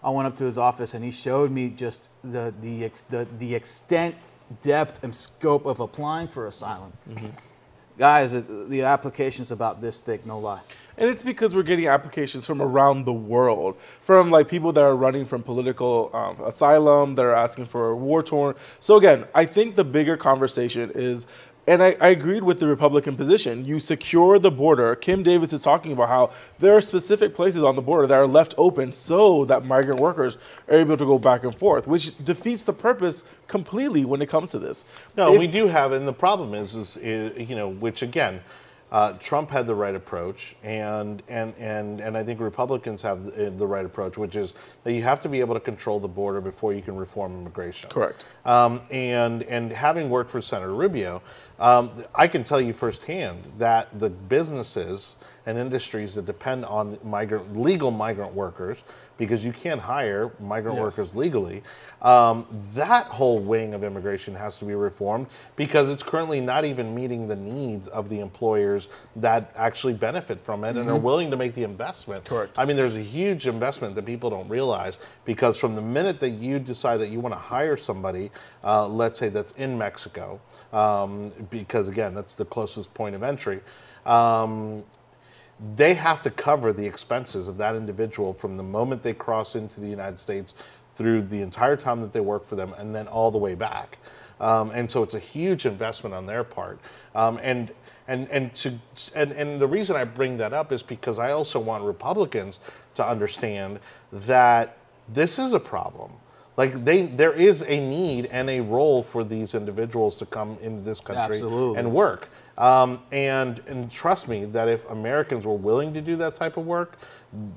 Speaker 2: I went up to his office and he showed me just the the ex, the, the extent, depth, and scope of applying for asylum. Guys, it- the application's about this thick, no lie.
Speaker 3: And it's because we're getting applications from around the world, from like people that are running from political um, asylum, that are asking for war torn. So again, I think the bigger conversation is and I, I agreed with the Republican position. You secure the border. Kim Davis is talking about how there are specific places on the border that are left open so that migrant workers are able to go back and forth, which defeats the purpose completely when it comes to this.
Speaker 1: No,
Speaker 3: If-
Speaker 1: we do have, and the problem is, is, is you know, which again, uh, Trump had the right approach, and and and and I think Republicans have the, the right approach, which is that you have to be able to control the border before you can reform immigration.
Speaker 3: Correct.
Speaker 1: Um, and and having worked for Senator Rubio, um, I can tell you firsthand that the businesses and industries that depend on migrant legal migrant workers, because you can't hire migrant
Speaker 3: Yes.
Speaker 1: workers legally, um, that whole wing of immigration has to be reformed because it's currently not even meeting the needs of the employers that actually benefit from it and are willing to make the investment.
Speaker 3: Correct.
Speaker 1: I mean, there's a huge investment that people don't realize because from the minute that you decide that you want to hire somebody, uh, let's say that's in Mexico, um, because again, that's the closest point of entry. Um, they have to cover the expenses of that individual from the moment they cross into the United States through the entire time that they work for them and then all the way back. Um, and so it's a huge investment on their part. Um, and and and to and, and the reason I bring that up is because I also want Republicans to understand that this is a problem. Like they, there is a need and a role for these individuals to come into this country
Speaker 2: Absolutely.
Speaker 1: and work. Um, and and trust me that if Americans were willing to do that type of work,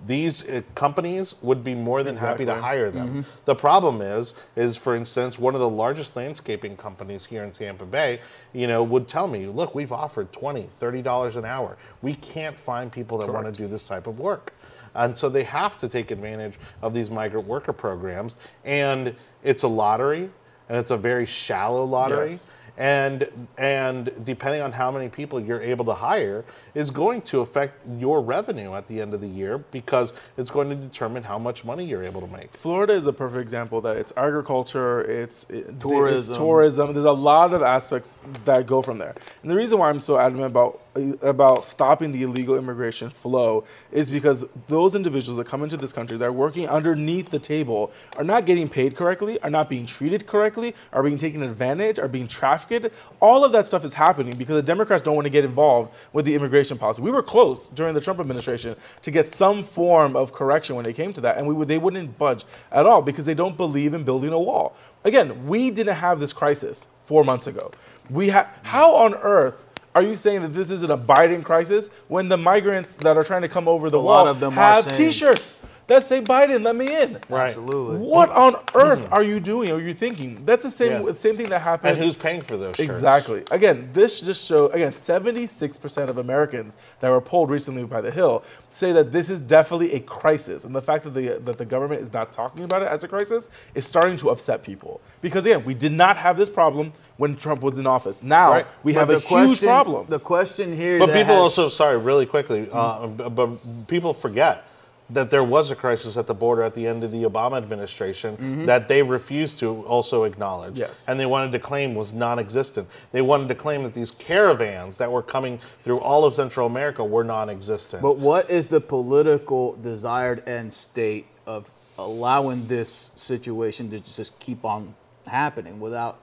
Speaker 1: these uh, companies would be more than happy to hire them. The problem is, is for instance, one of the largest landscaping companies here in Tampa Bay, you know, would tell me, look, we've offered 20 $30 an hour. We can't find people that want to do this type of work. And so they have to take advantage of these migrant worker programs. And it's a lottery, and it's a very shallow lottery.
Speaker 3: Yes.
Speaker 1: And and depending on how many people you're able to hire is going to affect your revenue at the end of the year because it's going to determine how much money you're able to make.
Speaker 3: Florida is a perfect example that it's agriculture, it's
Speaker 2: Tourism.
Speaker 3: it's tourism. There's a lot of aspects that go from there. And the reason why I'm so adamant about about stopping the illegal immigration flow is because those individuals that come into this country that are working underneath the table are not getting paid correctly, are not being treated correctly, are being taken advantage, are being trafficked. All of that stuff is happening because the Democrats don't want to get involved with the immigration policy. We were close during the Trump administration to get some form of correction when it came to that, and we would, they wouldn't budge at all because they don't believe in building a wall. Again, we didn't have this crisis four months ago. We ha- how on earth are you saying that this is an abiding crisis when the migrants that are trying to come over the
Speaker 2: A
Speaker 3: wall
Speaker 2: lot of them
Speaker 3: have
Speaker 2: saying-
Speaker 3: T-shirts that say Biden, let me in?
Speaker 1: Right.
Speaker 2: Absolutely.
Speaker 3: What on earth are you doing? Or are you thinking? That's the same
Speaker 1: Mm-hmm. Yeah.
Speaker 3: same thing that happened.
Speaker 1: And who's paying for those shirts?
Speaker 3: Exactly. Again, this just shows again, 76% of Americans that were polled recently by The Hill say that this is definitely a crisis, and the fact that the that the government is not talking about it as a crisis is starting to upset people. Because again, we did not have this problem when Trump was in office. Now
Speaker 1: Right.
Speaker 3: we
Speaker 2: But
Speaker 3: have a
Speaker 2: the
Speaker 3: huge problem.
Speaker 2: The question here,
Speaker 1: But
Speaker 2: that
Speaker 1: people
Speaker 2: has-
Speaker 1: also, sorry, really quickly, uh, but people forget that there was a crisis at the border at the end of the Obama administration mm-hmm. that they refused to also acknowledge.
Speaker 3: Yes.
Speaker 1: And they wanted to claim was non existent. They wanted to claim that these caravans that were coming through all of Central America were non existent.
Speaker 2: But what is the political desired end state of allowing this situation to just keep on happening without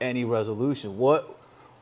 Speaker 2: any resolution? What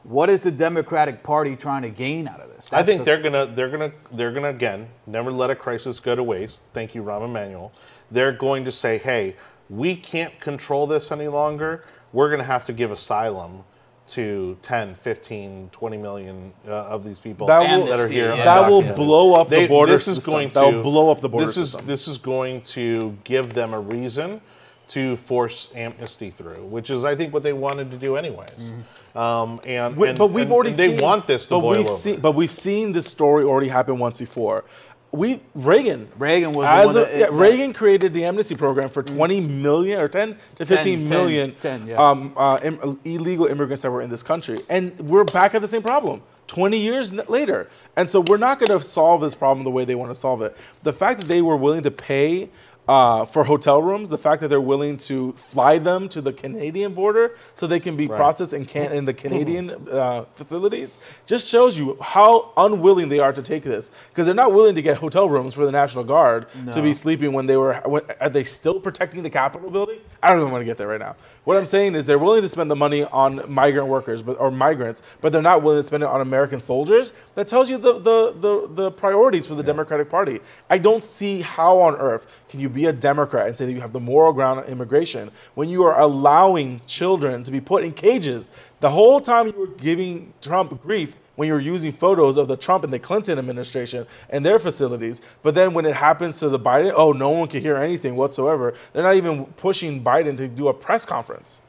Speaker 2: what is the Democratic Party trying to gain out of this?
Speaker 1: I think
Speaker 2: the-
Speaker 1: they're gonna they're gonna they're gonna again never let a crisis go to waste. Thank you, Rahm Emanuel. They're going to say, hey, we can't control this any longer. We're gonna have to give asylum to 10, 15, 20 million uh, of these people
Speaker 3: That
Speaker 1: that,
Speaker 3: will-
Speaker 1: are here.
Speaker 2: yeah.
Speaker 3: that will blow up the border
Speaker 1: this is
Speaker 3: system.
Speaker 1: going
Speaker 3: That will
Speaker 1: to
Speaker 3: blow up the border
Speaker 1: this
Speaker 3: system.
Speaker 1: Is, this is going to give them a reason to force amnesty through, which is, I think, what they wanted to do anyways. Um, and,
Speaker 3: We-
Speaker 1: and-
Speaker 3: but we've
Speaker 1: and-
Speaker 3: already
Speaker 1: and they
Speaker 3: seen,
Speaker 1: want this to
Speaker 3: but
Speaker 1: boil
Speaker 3: we've
Speaker 1: over.
Speaker 3: Seen, but we've seen this story already happen once before. We Reagan.
Speaker 2: Reagan was the one
Speaker 3: a-
Speaker 2: that-
Speaker 3: yeah,
Speaker 2: that-
Speaker 3: Reagan created the amnesty program for 20 million or 10 to 15
Speaker 2: 10,
Speaker 3: million
Speaker 2: 10, yeah.
Speaker 3: um, uh, im- illegal immigrants that were in this country, and we're back at the same problem 20 years later. And so we're not going to solve this problem the way they want to solve it. The fact that they were willing to pay. Uh, for hotel rooms, the fact that they're willing to fly them to the Canadian border so they can be
Speaker 1: Right.
Speaker 3: processed in, can- in the Canadian uh, facilities just shows you how unwilling they are to take this because they're not willing to get hotel rooms for the National Guard to be sleeping when they were when, are they still protecting the Capitol building? I don't even want to get there right now. What I'm saying is they're willing to spend the money on migrant workers, but or migrants, but they're not willing to spend it on American soldiers. That tells you the the the, the priorities for the Democratic Party. I don't see how on earth can you be a Democrat and say that you have the moral ground on immigration when you are allowing children to be put in cages. The whole time you were giving Trump grief when you're using photos of the Trump and the Clinton administration and their facilities. But then when it happens to the Biden, oh, no one can hear anything whatsoever. They're not even pushing Biden to do a press conference.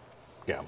Speaker 1: Yeah.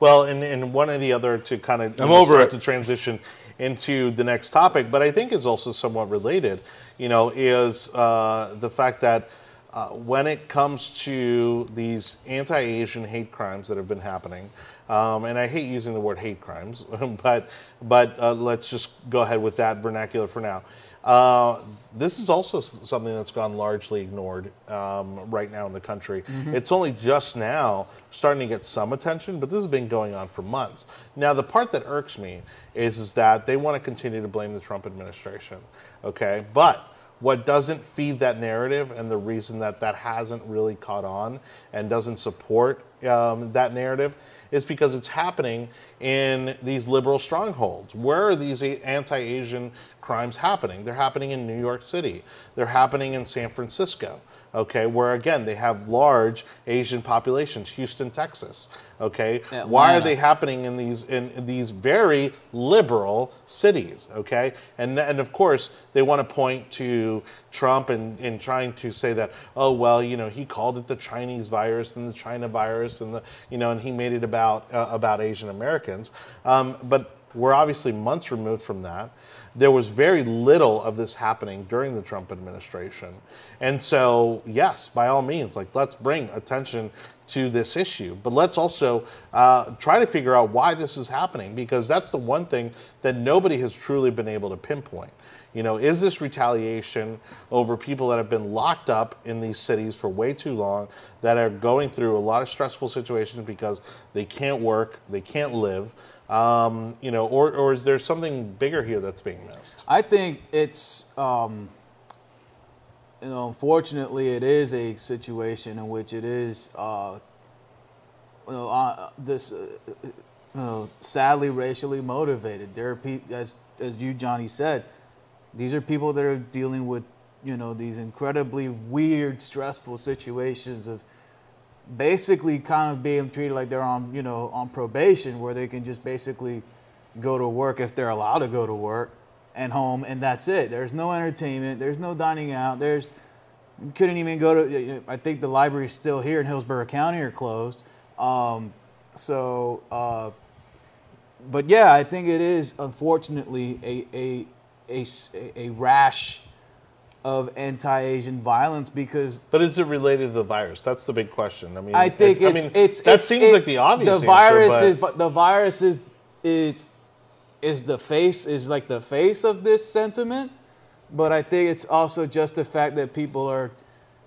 Speaker 1: Well, and, and one or the other to kind of
Speaker 3: I'm over
Speaker 1: start
Speaker 3: it.
Speaker 1: to transition into the next topic, but I think is also somewhat related. You know, is uh, the fact that uh, when it comes to these anti-Asian hate crimes that have been happening, um, and I hate using the word hate crimes, but but uh, let's just go ahead with that vernacular for now. Uh, this is also something that's gone largely ignored um, right now in the country. It's only just now starting to get some attention, but this has been going on for months. Now, the part that irks me is, is that they want to continue to blame the Trump administration, okay? But what doesn't feed that narrative and the reason that that hasn't really caught on and doesn't support um, that narrative is because it's happening in these liberal strongholds. Where are these anti-Asian crimes happening? They're happening in New York City. They're happening in San Francisco. Okay, where again they have large Asian populations, Houston, Texas. Okay, why are they happening in these in, in these very liberal cities? Okay, and and of course they want to point to Trump and, and trying to say that oh well you know he called it the Chinese virus and the China virus and the you know and he made it about uh, about Asian Americans, um, but we're obviously months removed from that. There was very little of this happening during the Trump administration. And so, yes, by all means, like let's bring attention to this issue, but let's also uh, try to figure out why this is happening because that's the one thing that nobody has truly been able to pinpoint. You know, is this retaliation over people that have been locked up in these cities for way too long, that are going through a lot of stressful situations because they can't work, they can't live, um, you know, or, or is there something bigger here that's being missed?
Speaker 2: I think it's, um, you know, unfortunately, it is a situation in which it is, uh, you know, uh, this, uh, you know, sadly racially motivated. There are people, as as you Johnny said, these are people that are dealing with, you know, these incredibly weird, stressful situations of basically kind of being treated like they're on, you know, on probation where they can just basically go to work if they're allowed to go to work and home and that's it. There's no entertainment, there's no dining out, there's couldn't even go to I think the library's still here in Hillsborough County are closed. Um, so uh, but yeah, I think it is unfortunately a a a rash of anti-Asian violence because
Speaker 1: But is it related to the virus? That's the big question. I mean,
Speaker 2: I think
Speaker 1: it-
Speaker 2: it's
Speaker 1: mean,
Speaker 2: it's
Speaker 1: that
Speaker 2: it's-
Speaker 1: seems
Speaker 2: it-
Speaker 1: like the obvious
Speaker 2: The
Speaker 1: answer,
Speaker 2: virus
Speaker 1: but-
Speaker 2: is but the virus is is is the face is like the face of this sentiment, but I think it's also just the fact that people are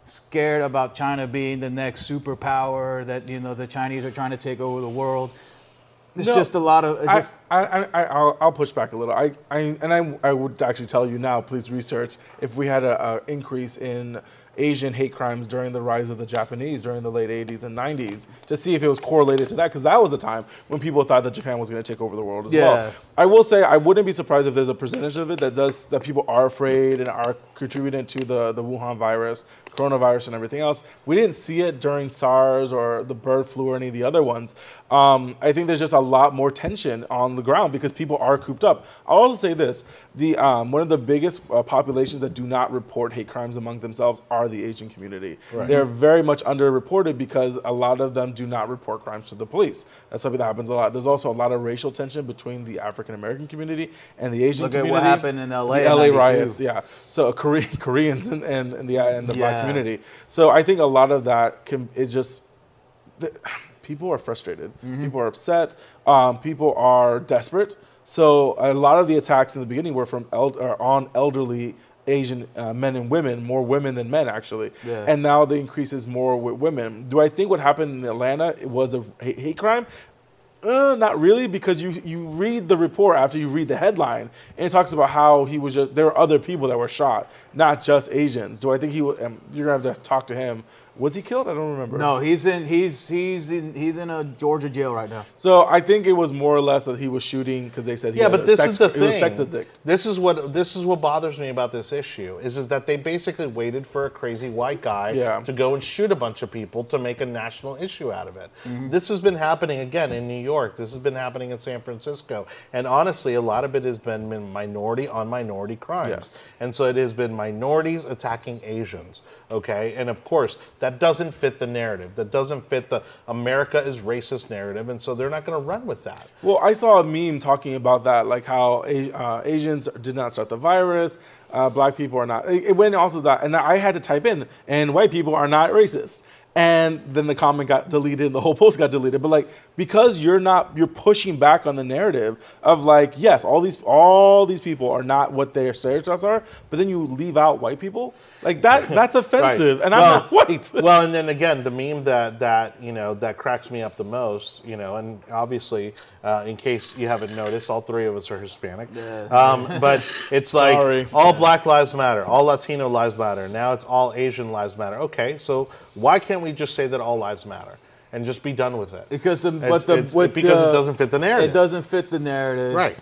Speaker 2: scared about China being the next superpower that you know the Chinese are trying to take over the world. It's
Speaker 3: No,
Speaker 2: just a lot of
Speaker 3: I,
Speaker 2: just
Speaker 3: I, I, I, I'll, I'll push back a little. I, I, and I, I would actually tell you now, please research if we had an increase in Asian hate crimes during the rise of the Japanese during the late 80s and 90s to see if it was correlated to that, because that was a time when people thought that Japan was going to take over the world as
Speaker 2: Yeah.
Speaker 3: well. I will say I wouldn't be surprised if there's a percentage of it that does that people are afraid and are contributing to the, the Wuhan virus, coronavirus, and everything else. We didn't see it during SARS or the bird flu or any of the other ones. Um, I think there's just a lot more tension on the ground because people are cooped up. I'll also say this: the um, one of the biggest uh, populations that do not report hate crimes among themselves are the Asian community. They're very much underreported because a lot of them do not report crimes to the police. That's something that happens a lot. There's also a lot of racial tension between the African American community and the Asian
Speaker 2: Look at
Speaker 3: community.
Speaker 2: what happened in LA
Speaker 3: The LA
Speaker 2: 92.
Speaker 3: riots, yeah. So Kore- Koreans and, and, and the and the black community. So I think a lot of that can is just the, people are frustrated.
Speaker 2: Mm-hmm.
Speaker 3: People are upset. Um, people are desperate. So a lot of the attacks in the beginning were from el- on elderly Asian uh, men and women, more women than men actually.
Speaker 2: Yeah.
Speaker 3: And now the increase is more with women. Do I think what happened in Atlanta was a hate, hate crime? Uh, not really, because you you read the report after you read the headline, and it talks about how he was just there were other people that were shot, not just Asians. Do I think he? Um, you're gonna have to talk to him Was he killed? I don't remember.
Speaker 2: No, he's in he's he's in he's in a Georgia jail right now.
Speaker 3: So I think it was more or less that he was shooting because they said he
Speaker 1: Yeah,
Speaker 3: had
Speaker 1: but
Speaker 3: a
Speaker 1: this
Speaker 3: sex,
Speaker 1: is the
Speaker 3: he was
Speaker 1: thing.
Speaker 3: sex addict.
Speaker 1: This is what this is what bothers me about this issue is is that they basically waited for a crazy white guy
Speaker 3: Yeah.
Speaker 1: to go and shoot a bunch of people to make a national issue out of it.
Speaker 3: Mm-hmm.
Speaker 1: This has been happening again in New York. This has been happening in San Francisco, and honestly, a lot of it has been minority on minority crimes.
Speaker 3: Yes.
Speaker 1: And so it has been minorities attacking Asians. Okay, and of course that doesn't fit the narrative. That doesn't fit the America is racist narrative, and so they're not going to run with that.
Speaker 3: Well, I saw a meme talking about that, like how uh, Asians did not start the virus, uh, black people are not. It, went also that, and I had to type in, and white people are not racist. And then the comment got deleted, and the whole post got deleted. But like, because you're not, you're pushing back on the narrative of like, yes, all these, all these people are not what their stereotypes are. But then you leave out white people, like that, that's offensive, and I'm
Speaker 1: Well-
Speaker 3: not white.
Speaker 1: well, and then again, the meme that that you know that cracks me up the most, you know, and obviously, uh, in case you haven't noticed, all three of us are Hispanic. Um, but it's like
Speaker 3: Sorry.
Speaker 1: all Black lives matter, all Latino lives matter. Now it's all Asian lives matter. Okay, so why can't we just say that all lives matter and just be done with it?
Speaker 2: Because the
Speaker 1: It's-
Speaker 2: but the
Speaker 1: it's- because
Speaker 2: the-
Speaker 1: it doesn't fit the narrative.
Speaker 2: It doesn't fit the narrative.
Speaker 1: Right.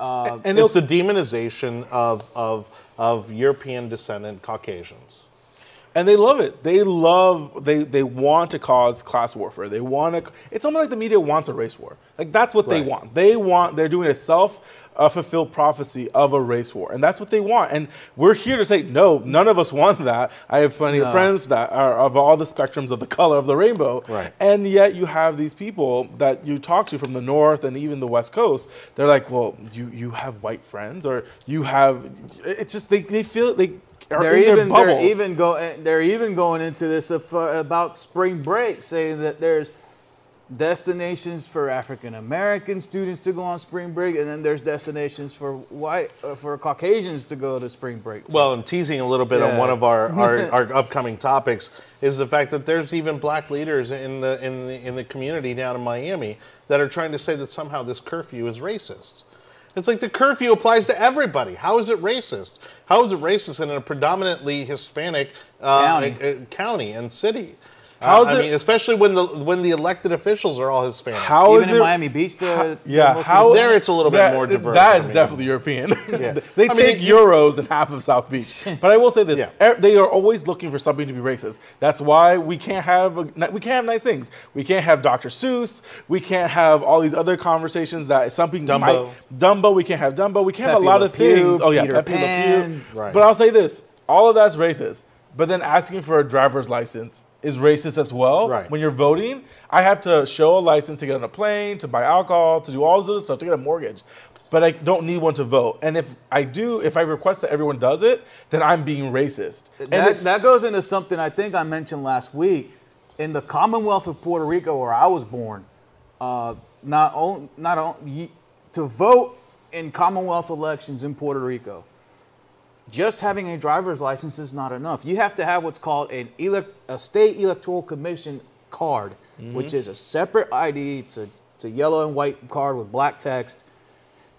Speaker 3: and
Speaker 1: it's the demonization of of of European descendant Caucasians.
Speaker 3: and they love it. They love they they want to cause class warfare. They want to. It's almost like the media wants a race war. Like that's what they want. They want. They're doing a self. Uh fulfilled prophecy of a race war, and that's what they want. And we're here to say, no, none of us want that. I have plenty of friends that are of all the spectrums of the color of the rainbow,
Speaker 1: Right.
Speaker 3: and yet you have these people that you talk to from the north and even the west coast. They're like, well, you you have white friends, or you have. It's just they they feel they are
Speaker 2: They're
Speaker 3: in
Speaker 2: even
Speaker 3: their bubble.
Speaker 2: they're even go they're even going into this of, about spring break, saying that there's destinations for African American students to go on spring break, and then there's destinations for white uh, for Caucasians to go to spring break.
Speaker 1: Well, and teasing a little bit on one of our, our, our upcoming topics is the fact that there's even black leaders in the in the in the community down in Miami that are trying to say that somehow this curfew is racist. It's like the curfew applies to everybody. How is it racist? How is it racist in a predominantly Hispanic uh,
Speaker 2: County.
Speaker 1: uh, county and city?
Speaker 3: How is
Speaker 1: I
Speaker 3: it-
Speaker 1: mean, especially when the when the elected officials are all Hispanic.
Speaker 3: How
Speaker 2: even
Speaker 3: is
Speaker 2: in
Speaker 3: it-
Speaker 2: Miami Beach, the
Speaker 3: Yeah,
Speaker 2: most
Speaker 3: how
Speaker 1: There it's a little bit more diverse,
Speaker 3: That is I
Speaker 1: mean.
Speaker 3: definitely European.
Speaker 1: Yeah.
Speaker 3: they
Speaker 1: I mean,
Speaker 3: take
Speaker 1: you-
Speaker 3: euros in half of South Beach. But I will say this:
Speaker 1: Yeah.
Speaker 3: they are always looking for something to be racist. That's why we can't have a, we can't have nice things. We can't have Dr. Seuss. We can't have all these other conversations that something
Speaker 1: Dumbo.
Speaker 3: might Dumbo. We can't have Dumbo. We can't have a lot
Speaker 2: Le
Speaker 3: of
Speaker 2: Pew,
Speaker 3: things. Oh yeah,
Speaker 2: Peter
Speaker 3: Pepe Le Pew.
Speaker 1: Right.
Speaker 3: But I'll say this: all of that's racist. But then asking for a driver's license is racist as well.
Speaker 1: Right.
Speaker 3: When you're voting, I have to show a license to get on a plane, to buy alcohol, to do all this other stuff, to get a mortgage. But I don't need one to vote. And if I do, if I request that everyone does it, then I'm being racist. and
Speaker 2: That, that goes into something I think I mentioned last week. In the Commonwealth of Puerto Rico, where I was born, uh, not on, not on, to vote in Commonwealth elections in Puerto Rico, just having a driver's license is not enough. You have to have what's called an elect, a state electoral commission card, mm-hmm. which is a separate ID. It's a, it's a yellow and white card with black text,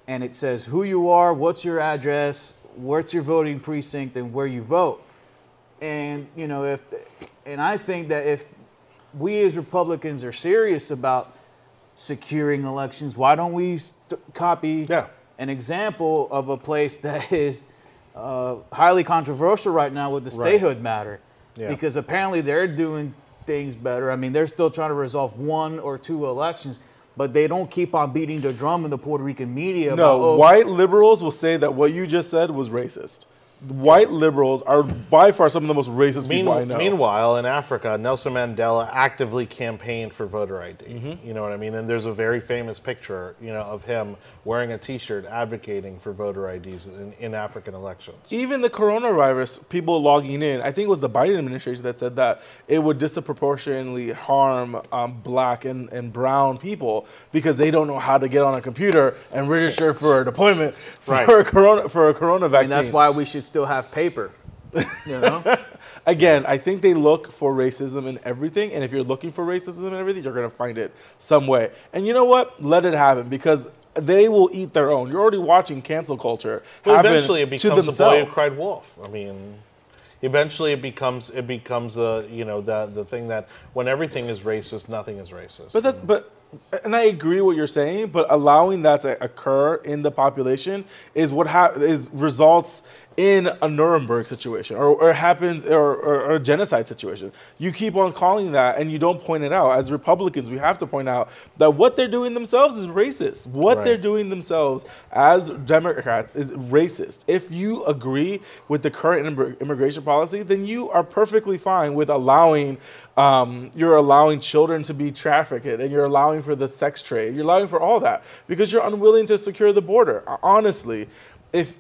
Speaker 2: and it says who you are, what's your address, what's your voting precinct, and where you vote. And you know if, and I think that if we as Republicans are serious about securing elections, why don't we st- copy
Speaker 1: Yeah.
Speaker 2: an example of a place that is uh, highly controversial right now with the
Speaker 1: Right.
Speaker 2: statehood matter?
Speaker 1: Yeah.
Speaker 2: Because apparently they're doing things better. I mean, they're still trying to resolve one or two elections, but they don't keep on beating the drum in the Puerto Rican media.
Speaker 3: no,
Speaker 2: about, oh,
Speaker 3: white liberals will say that what you just said was racist. White liberals are by far some of the most racist
Speaker 1: Mean-
Speaker 3: people I know.
Speaker 1: Meanwhile, in Africa, Nelson Mandela actively campaigned for voter ID.
Speaker 3: Mm-hmm.
Speaker 1: You know what I mean? And there's a very famous picture, you know, of him wearing a T-shirt advocating for voter IDs in, in African elections.
Speaker 3: even the coronavirus people logging in, I think it was the Biden administration that said that it would disproportionately harm um, black and, and brown people because they don't know how to get on a computer and register for a deployment for
Speaker 1: Right.
Speaker 3: a corona for a corona vaccine.
Speaker 2: and that's why we should still have paper. You know,
Speaker 3: Again, I think they look for racism in everything, and if you're looking for racism in everything, you're gonna find it some way. And you know what? Let it happen because they will eat their own. You're already watching cancel culture
Speaker 1: Well,
Speaker 3: happen
Speaker 1: eventually, it becomes a boy who cried wolf. I mean, eventually it becomes it becomes a you know the the thing that when everything is racist, nothing is racist.
Speaker 3: But that's but, and I agree what you're saying. But allowing that to occur in the population is what ha- is results in a Nuremberg situation or, or happens or, or, or, a genocide situation. You keep on calling that and you don't point it out. As Republicans, we have to point out that what they're doing themselves is racist. What
Speaker 1: Right.
Speaker 3: they're doing themselves as Democrats is racist. If you agree with the current immig- immigration policy, then you are perfectly fine with allowing um, you're allowing children to be trafficked and you're allowing for the sex trade. You're allowing for all that because you're unwilling to secure the border. Honestly, if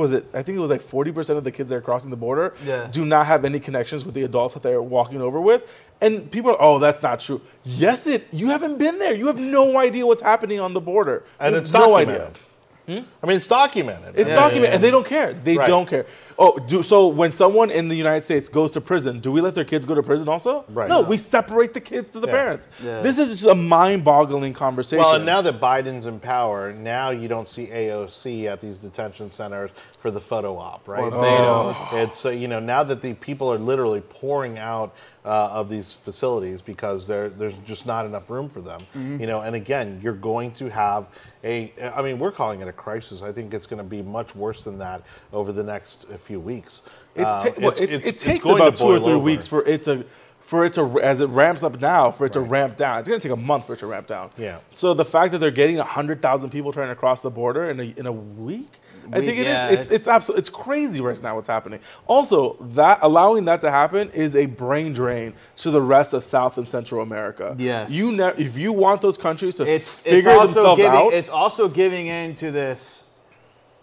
Speaker 3: was it? I think it was like 40% of the kids that are crossing the border
Speaker 2: Yeah.
Speaker 3: do not have any connections with the adults that they're walking over with. And people are, oh, that's not true. Yes, it. You haven't been there. You have no idea what's happening on the border.
Speaker 1: and it's
Speaker 3: no
Speaker 1: documented.
Speaker 3: idea. Hmm?
Speaker 1: I mean, it's documented.
Speaker 3: It's
Speaker 2: Yeah,
Speaker 3: documented,
Speaker 2: yeah,
Speaker 3: and they don't care. They
Speaker 1: Right.
Speaker 3: don't care. Oh, do so when someone in the United States goes to prison, do we let their kids go to prison also?
Speaker 1: Right.
Speaker 3: No,
Speaker 1: No.
Speaker 3: we separate the kids to the
Speaker 1: Yeah.
Speaker 3: parents.
Speaker 2: Yeah.
Speaker 3: This is just a mind-boggling conversation.
Speaker 1: Well, and now that Biden's in power, now you don't see AOC at these detention centers for the photo op, right?
Speaker 2: Or Beto.
Speaker 1: It's uh, you know now that the people are literally pouring out uh, of these facilities because there's just not enough room for them.
Speaker 2: Mm-hmm.
Speaker 1: You know, and again, you're going to have a. I mean, we're calling it a crisis. I think it's going to be much worse than that over the next few weeks.
Speaker 3: It,
Speaker 1: Um,
Speaker 3: ta- well, it's- it takes about two or three
Speaker 1: over.
Speaker 3: weeks for it to, for it to, as it ramps up now, for it to ramp down. It's going to take a month for it to ramp down.
Speaker 1: Yeah.
Speaker 3: So the fact that they're getting hundred thousand people trying to cross the border in a in a week, I think it is.
Speaker 2: yeah,
Speaker 3: It's
Speaker 2: it's-
Speaker 3: it's absolutely it's crazy right now what's happening. Also, that allowing that to happen is a brain drain to the rest of South and Central America.
Speaker 2: Yes.
Speaker 3: You ne- if you want those countries to
Speaker 2: it's
Speaker 3: figure
Speaker 2: it's also giving
Speaker 3: out,
Speaker 2: it's also giving in to this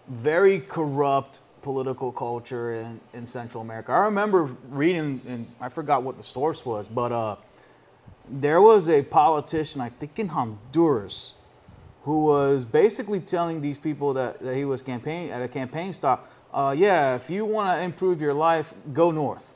Speaker 2: very corrupt political culture in, in Central America. I remember reading, and I forgot what the source was, but uh, there was a politician, I think in Honduras, who was basically telling these people that, that he was campaigning at a campaign stop. Uh, yeah, if you want to improve your life, go north.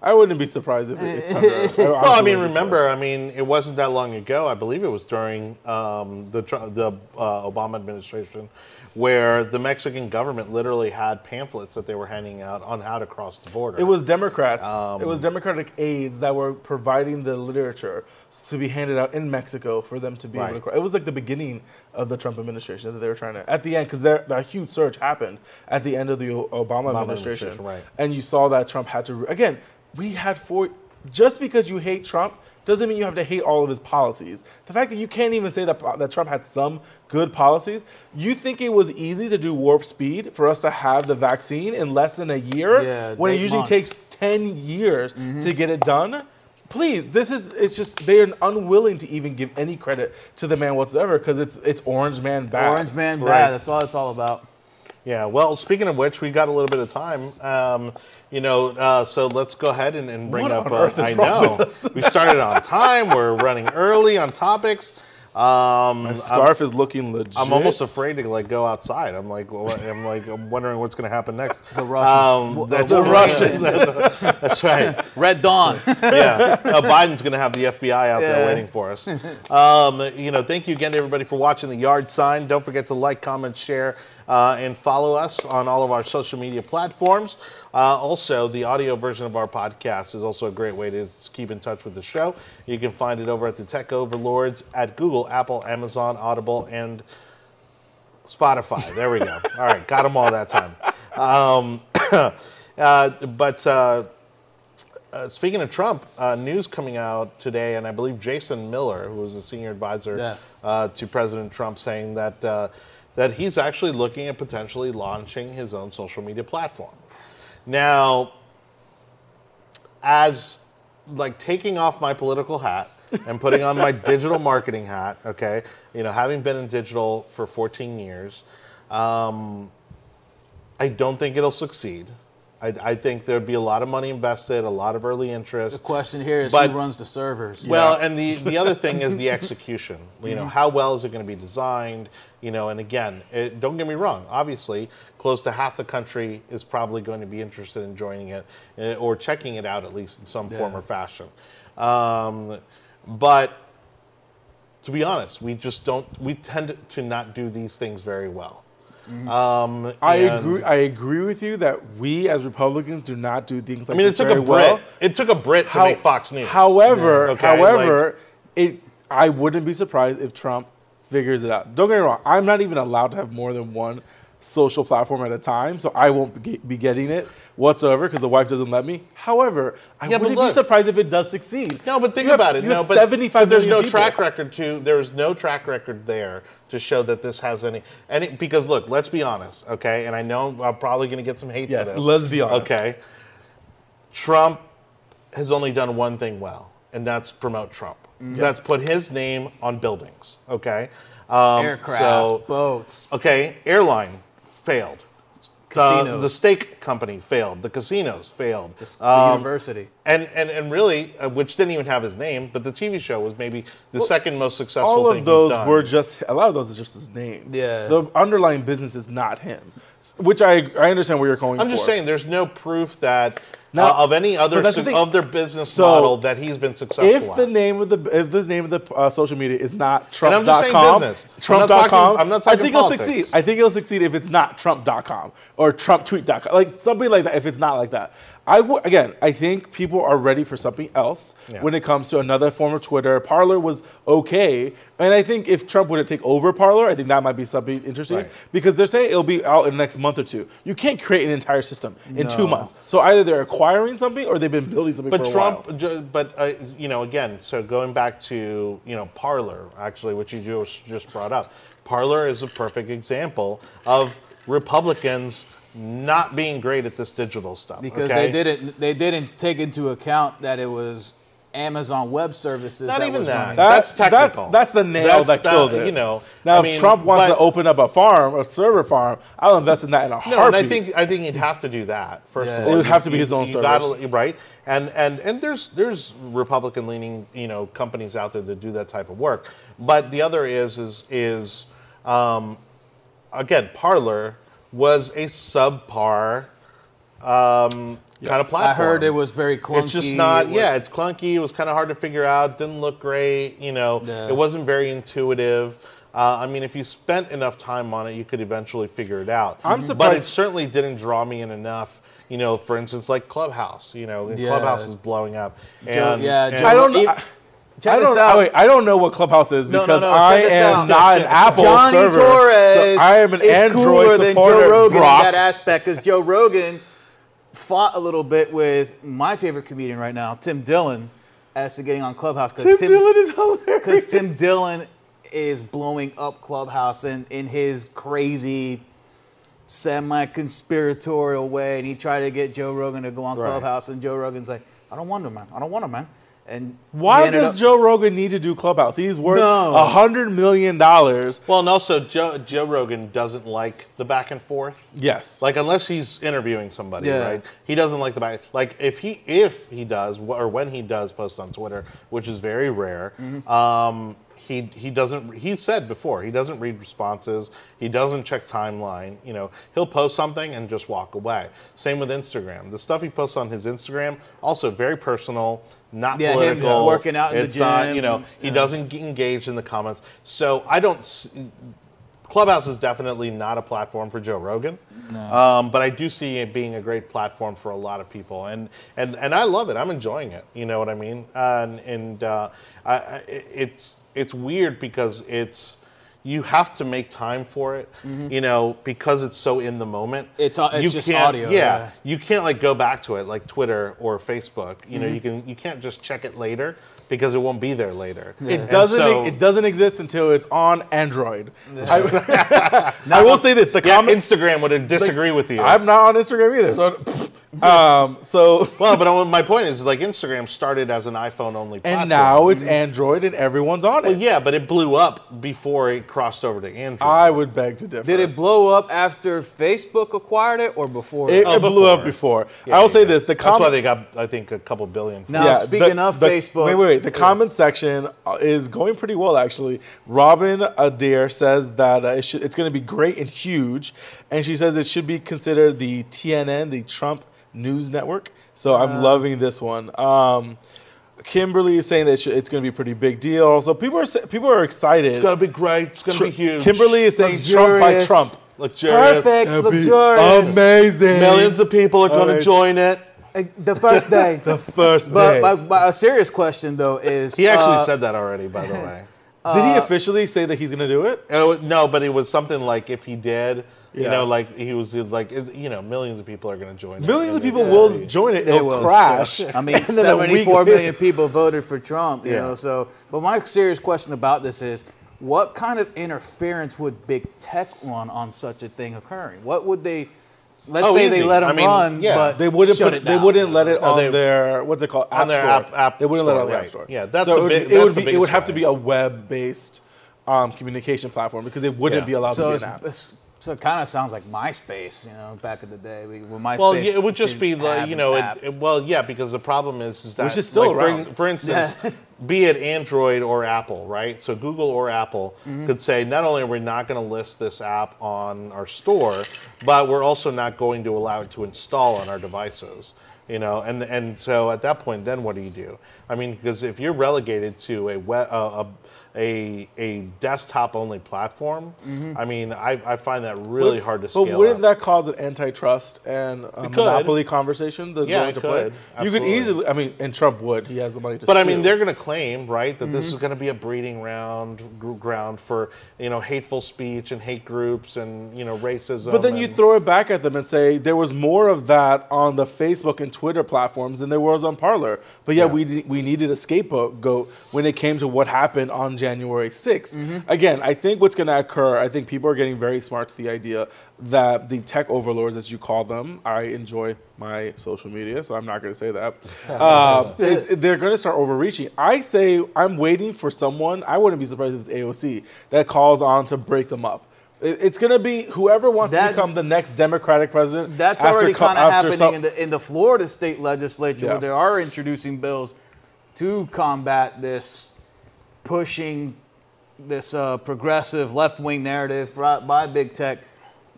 Speaker 3: I wouldn't be surprised if it's. Honduras. I
Speaker 1: Well, I mean, remember, I mean, it wasn't that long ago. I believe it was during um, the the uh, Obama administration, where the Mexican government literally had pamphlets that they were handing out on how to cross the border.
Speaker 3: It was Democrats.
Speaker 1: Um,
Speaker 3: it was Democratic aides that were providing the literature to be handed out in Mexico for them to be able to.
Speaker 1: Right.
Speaker 3: cro- It was like the beginning of the Trump administration that they were trying to. At the end, because a huge surge happened at the end of the Obama,
Speaker 1: Obama
Speaker 3: administration,
Speaker 1: administration, right.
Speaker 3: and you saw that Trump had to. Again, we had four. Just because you hate Trump doesn't mean you have to hate all of his policies. The fact that you can't even say that that Trump had some good policies, you think it was easy to do warp speed for us to have the vaccine in less than a year
Speaker 2: Yeah,
Speaker 3: when it usually
Speaker 2: months.
Speaker 3: takes 10 years to get it done? Please, this is it's just they are unwilling to even give any credit to the man whatsoever because it's it's Orange Man bad.
Speaker 2: Orange man bad.
Speaker 1: Right.
Speaker 2: That's all it's all about.
Speaker 1: Yeah. Well, speaking of which, we got a little bit of time. Um, you know, uh, so let's go ahead and, and bring
Speaker 3: What
Speaker 1: up.
Speaker 3: on
Speaker 1: uh,
Speaker 3: earth is
Speaker 1: I
Speaker 3: wrong
Speaker 1: know
Speaker 3: with us?
Speaker 1: we started on time. We're running early on topics. Um,
Speaker 3: My
Speaker 1: I'm-
Speaker 3: scarf is looking legit.
Speaker 1: I'm almost afraid to like go outside. I'm like, what, I'm like, I'm wondering what's going to happen next.
Speaker 2: The Russians.
Speaker 1: Um, that's
Speaker 2: The
Speaker 1: right.
Speaker 2: Russians.
Speaker 1: That's right.
Speaker 2: Red Dawn.
Speaker 1: Yeah, uh, Biden's going to have the FBI out there waiting for us. Um, you know, thank you again to everybody for watching the Yard Sign. Don't forget to like, comment, share, uh, and follow us on all of our social media platforms. Uh, also, the audio version of our podcast is also a great way to keep in touch with the show. You can find it over at the Tech Overlords at Google, Apple, Amazon, Audible, and Spotify. There we go. All right, got them all that time. Um, uh, but uh, uh, speaking of Trump, uh, news coming out today, and I believe Jason Miller, who was a senior advisor
Speaker 2: Yeah.
Speaker 1: uh, to President Trump, saying that uh, that he's actually looking at potentially launching his own social media platform. Now, as like taking off my political hat and putting on my digital marketing hat, okay, you know, having been in digital for 14 years, um, I don't think it'll succeed. I, I think there'd be a lot of money invested, a lot of early interest.
Speaker 2: The question here is
Speaker 1: But-
Speaker 2: who runs the servers.
Speaker 1: Well, and the, the other thing is the execution. You know, how well is it going to be designed? You know, and again, it, don't get me wrong. Obviously, close to half the country is probably going to be interested in joining it eh, or checking it out at least in some form or fashion. Um, but to be honest, we just don't. We tend to not do these things very well. Um,
Speaker 3: I agree. I agree with you that we as Republicans do not do things
Speaker 1: I
Speaker 3: like
Speaker 1: mean, it took a Brit.
Speaker 3: well.
Speaker 1: It took a Brit to
Speaker 3: How-
Speaker 1: make Fox News.
Speaker 3: However,
Speaker 1: Yeah. Okay,
Speaker 3: however, it I wouldn't be surprised if Trump figures it out. Don't get me wrong. I'm not even allowed to have more than one social platform at a time, so I won't be getting it whatsoever because the wife doesn't let me. However, I
Speaker 1: Yeah,
Speaker 3: wouldn't be surprised if it does succeed.
Speaker 1: No, but think
Speaker 3: have-
Speaker 1: about it.
Speaker 3: you
Speaker 1: no,
Speaker 3: have
Speaker 1: but,
Speaker 3: 75
Speaker 1: but there's no
Speaker 3: people.
Speaker 1: track record to there's no track record there to show that this has any any because look, let's be honest, okay? And I know I'm probably going to get some hate
Speaker 3: Yes,
Speaker 1: for this.
Speaker 3: let's be honest.
Speaker 1: Okay. Trump has only done one thing well, and that's promote Trump. That's put his name on buildings, okay? Um,
Speaker 2: Aircraft,
Speaker 1: so-
Speaker 2: boats,
Speaker 1: Okay, airline failed. The, the steak company failed. The casinos failed.
Speaker 2: the, the
Speaker 1: Um,
Speaker 2: university.
Speaker 1: and, and and really, uh, which didn't even have his name, but the TV show was maybe the second most successful
Speaker 3: All
Speaker 1: thing
Speaker 3: of those
Speaker 1: he's done.
Speaker 3: were just a lot of those are just his name.
Speaker 2: Yeah.
Speaker 3: The underlying business is not him, which I I understand where you're going.
Speaker 1: I'm just saying, there's no proof that
Speaker 3: Now-
Speaker 1: uh, of any other su- of their business
Speaker 3: So,
Speaker 1: model that he's been successful.
Speaker 3: if the name of the if the name of the uh, social media is not Trump.com,
Speaker 1: I'm just saying business. I'm not
Speaker 3: Trump.com,
Speaker 1: talking- I'm not talking
Speaker 3: I think
Speaker 1: politics.
Speaker 3: it'll succeed. I think it'll succeed if it's not Trump.com or TrumpTweet.com, like something like that. If it's not like that, I w- again, I think people are ready for something else
Speaker 1: Yeah.
Speaker 3: when it comes to another form of Twitter. Parler was okay, and I think if Trump were to take over Parler, I think that might be something interesting
Speaker 1: Right.
Speaker 3: because they're saying it'll be out in the next month or two. You can't create an entire system in two months. So either they're acquiring something or they've been building something
Speaker 1: But
Speaker 3: for a
Speaker 1: Trump, ju- but uh, you know, again, so going back to you know Parler, actually, which you just just brought up, Parler is a perfect example of Republicans not being great at this digital stuff
Speaker 2: because
Speaker 1: okay?
Speaker 2: they didn't they didn't take into account that it was Amazon Web Services.
Speaker 1: Not
Speaker 2: that
Speaker 1: even that.
Speaker 2: running.
Speaker 3: That-
Speaker 1: that's technical.
Speaker 3: That's, that's the nail
Speaker 1: That's
Speaker 3: that
Speaker 1: the-
Speaker 3: killed it.
Speaker 1: You know,
Speaker 3: Now,
Speaker 1: I
Speaker 3: if Trump wants
Speaker 1: but-
Speaker 3: to open up a farm, a server farm, I'll invest in that in a
Speaker 1: No,
Speaker 3: heartbeat.
Speaker 1: and I think I think he'd have to do that first
Speaker 2: Yeah.
Speaker 1: of all.
Speaker 3: It would have to be
Speaker 1: you-
Speaker 3: his own
Speaker 1: you
Speaker 3: service.
Speaker 1: right? And and and there's there's Republican leaning you know companies out there that do that type of work. But the other is is is um, again Parler was a subpar um, kind of platform.
Speaker 2: I heard it was very clunky.
Speaker 1: It's just not.
Speaker 2: It
Speaker 1: Yeah, it's clunky. It was kind of hard to figure out. Didn't look great. You know,
Speaker 2: Yeah.
Speaker 1: it wasn't very intuitive. Uh, I mean, if you spent enough time on it, you could eventually figure it out.
Speaker 3: I'm surprised,
Speaker 1: But it certainly didn't draw me in enough. You know, for instance, like Clubhouse. You know,
Speaker 2: Yeah.
Speaker 1: Clubhouse is blowing up.
Speaker 2: Joe-
Speaker 1: And,
Speaker 2: yeah,
Speaker 1: and-
Speaker 2: Joe-
Speaker 3: I don't.
Speaker 2: If-
Speaker 3: I,
Speaker 2: Check
Speaker 3: I
Speaker 2: this
Speaker 3: don't.
Speaker 2: out.
Speaker 3: Wait, I don't know what Clubhouse is
Speaker 2: No, no,
Speaker 3: because
Speaker 2: no,
Speaker 3: I am not an Apple
Speaker 2: Johnny
Speaker 3: server.
Speaker 2: Torres
Speaker 3: so I am an
Speaker 2: is
Speaker 3: Android
Speaker 2: cooler than
Speaker 3: supporter.
Speaker 2: Joe Rogan
Speaker 3: Brock.
Speaker 2: in that aspect because Joe Rogan fought a little bit with my favorite comedian right now, Tim Dillon, as to getting on Clubhouse
Speaker 3: Tim,
Speaker 2: because
Speaker 3: Dillon is hilarious.
Speaker 2: because Tim Dillon is blowing up Clubhouse in, in his crazy semi-conspiratorial way, and he tried to get Joe Rogan to go on
Speaker 1: Right.
Speaker 2: Clubhouse, and Joe Rogan's like, "I don't want him, man. I don't want him, man." And
Speaker 3: Why does
Speaker 2: up-
Speaker 3: Joe Rogan need to do Clubhouse? He's worth
Speaker 2: No.
Speaker 3: a hundred million dollars.
Speaker 1: well, and also Joe, Joe Rogan doesn't like the back and forth.
Speaker 3: Yes.
Speaker 1: Like unless he's interviewing somebody,
Speaker 2: Yeah.
Speaker 1: right? He doesn't like the back. Like if he if he does or when he does post on Twitter, which is very rare,
Speaker 2: Mm-hmm.
Speaker 1: um, he he doesn't. He said before he doesn't read responses. He doesn't check timeline. You know, he'll post something and just walk away. Same with Instagram. The stuff he posts on his Instagram also very personal. Not
Speaker 2: Yeah, him working out in the
Speaker 1: it's not, you know, he
Speaker 2: yeah.
Speaker 1: doesn't engage in the comments. So I don't. s- Clubhouse is definitely not a platform for Joe Rogan, um, but I do see it being a great platform for a lot of people, and and and I love it. I'm enjoying it. You know what I mean? and and uh, I, it's it's weird because it's you have to make time for it. You know because it's so in the moment.
Speaker 2: Mm-hmm. It's, uh, it's
Speaker 1: You
Speaker 2: just audio,
Speaker 1: Yeah,
Speaker 2: yeah.
Speaker 1: you can't like go back to it like Twitter or Facebook. You
Speaker 2: Mm-hmm.
Speaker 1: know you can you can't just check it later because it won't be there later.
Speaker 3: It doesn't.
Speaker 1: so-
Speaker 3: it doesn't exist until it's on Android. I, I will say this: the
Speaker 1: Yeah,
Speaker 3: comment.
Speaker 1: Instagram would disagree with you.
Speaker 3: I'm not on Instagram either. So, um, so
Speaker 1: Well, but my point is, like, Instagram started as an iPhone-only platform.
Speaker 3: and now it's Android and everyone's on it.
Speaker 1: well, yeah, but it blew up before it crossed over to Android.
Speaker 3: I would beg to differ.
Speaker 2: Did it blow up after Facebook acquired it or before?
Speaker 3: It,
Speaker 1: Oh,
Speaker 3: it blew up
Speaker 1: before.
Speaker 3: before.
Speaker 1: Yeah,
Speaker 3: I will say
Speaker 1: yeah.
Speaker 3: this: the
Speaker 1: That's why they got, I think, a couple billion. from
Speaker 2: Now,
Speaker 1: it.
Speaker 2: speaking of Facebook-
Speaker 3: Wait, wait, wait. The comment section uh, is going pretty well, actually. Robin Adair says that uh, it should, it's going to be great and huge, and she says it should be considered the TNN, the Trump News Network. So
Speaker 2: Uh.
Speaker 3: I'm loving this one. Um, Kimberly is saying that it's going to be a pretty big deal. So people are people are excited.
Speaker 1: It's gonna be great. It's gonna
Speaker 3: Tr-
Speaker 1: be huge.
Speaker 3: Kimberly is saying Trump by
Speaker 2: Luxurious.
Speaker 3: Trump.
Speaker 1: luxurious.
Speaker 2: Perfect,
Speaker 3: That'd
Speaker 2: luxurious.
Speaker 3: amazing.
Speaker 1: Millions of people are going to join it.
Speaker 2: Uh, The first day.
Speaker 3: The first
Speaker 2: but,
Speaker 3: day.
Speaker 2: but, but a serious question though is
Speaker 1: He actually
Speaker 2: uh,
Speaker 1: said that already, by the way.
Speaker 3: Did he officially say that he's going to do it?
Speaker 1: Uh, no, but it was something like if he did, you
Speaker 3: Yeah.
Speaker 1: know, like he was he was like, it- you know, millions of people are going to join. it,
Speaker 3: Millions of people
Speaker 1: it's
Speaker 3: will
Speaker 1: gonna be-
Speaker 3: join it.
Speaker 2: They
Speaker 3: It'll
Speaker 2: will.
Speaker 3: crash.
Speaker 2: I mean,
Speaker 3: and then a week
Speaker 2: 74
Speaker 3: later-
Speaker 2: million people voted for Trump, you
Speaker 3: Yeah.
Speaker 2: know. So, but my serious question about this is, what kind of interference would big tech run on such a thing occurring? What would they? Let's
Speaker 1: Oh,
Speaker 2: say they let them
Speaker 1: I mean,
Speaker 2: run,
Speaker 1: yeah.
Speaker 2: but
Speaker 3: They wouldn't
Speaker 2: shut
Speaker 3: put,
Speaker 2: it
Speaker 3: They wouldn't let it
Speaker 1: No,
Speaker 3: on
Speaker 1: they-
Speaker 3: their what's it called? App
Speaker 1: On their
Speaker 3: store.
Speaker 1: app- app
Speaker 3: They wouldn't let it on
Speaker 1: store,
Speaker 3: the app store.
Speaker 1: Yeah, that's
Speaker 3: so
Speaker 1: a
Speaker 3: it would,
Speaker 1: big-
Speaker 3: it would be. It would have to be a web-based um, communication platform because it wouldn't
Speaker 1: Yeah.
Speaker 3: be allowed
Speaker 2: So,
Speaker 3: to be an app.
Speaker 2: So it kind of sounds like MySpace, you know, back in the day. We- When MySpace
Speaker 1: Well, yeah, it would just be like you know, it, it- well, yeah, because the problem is is that
Speaker 3: Which is still
Speaker 1: like, for-
Speaker 3: around.
Speaker 1: For, instance, be it Android or Apple, right? So Google or Apple
Speaker 2: Mm-hmm.
Speaker 1: could say not only are we not going to list this app on our store, but we're also not going to allow it to install on our devices. You know, and and so at that point, then what do you do? I mean, because if you're relegated to a web, a, a a desktop only platform, I mean, I, I find that really hard to scale.
Speaker 3: But wouldn't
Speaker 1: up.
Speaker 3: that cause an antitrust and a monopoly conversation? That's
Speaker 1: Yeah, it
Speaker 3: to play?
Speaker 1: could.
Speaker 3: You could easily. I mean, and Trump would. He has the money to.
Speaker 1: But I mean, they're going to claim, right, that this
Speaker 2: Mm-hmm.
Speaker 1: is going to be a breeding ground gr- ground for you know hateful speech and hate groups and you know racism.
Speaker 3: But then you throw it back at them and say there was more of that on the Facebook and Twitter platforms than there was on Parler. But yeah,
Speaker 1: Yeah.
Speaker 3: we we we needed a scapegoat when it came to what happened on January 6th.
Speaker 1: Mm-hmm.
Speaker 3: Again, I think what's going to occur. I think people are getting very smart to the idea that the tech overlords, as you call them, I enjoy my social media, so I'm not going to say that. Uh, they're going to start overreaching. I say I'm waiting for someone. I wouldn't be surprised if it's AOC that calls on to break them up. It's going to be whoever wants
Speaker 2: That-
Speaker 3: to become the next Democratic president.
Speaker 2: That's already kind of happening
Speaker 3: some-
Speaker 2: in the in the Florida state legislature,
Speaker 3: Yeah.
Speaker 2: where they are introducing bills to combat this pushing this uh, progressive left wing narrative by big tech.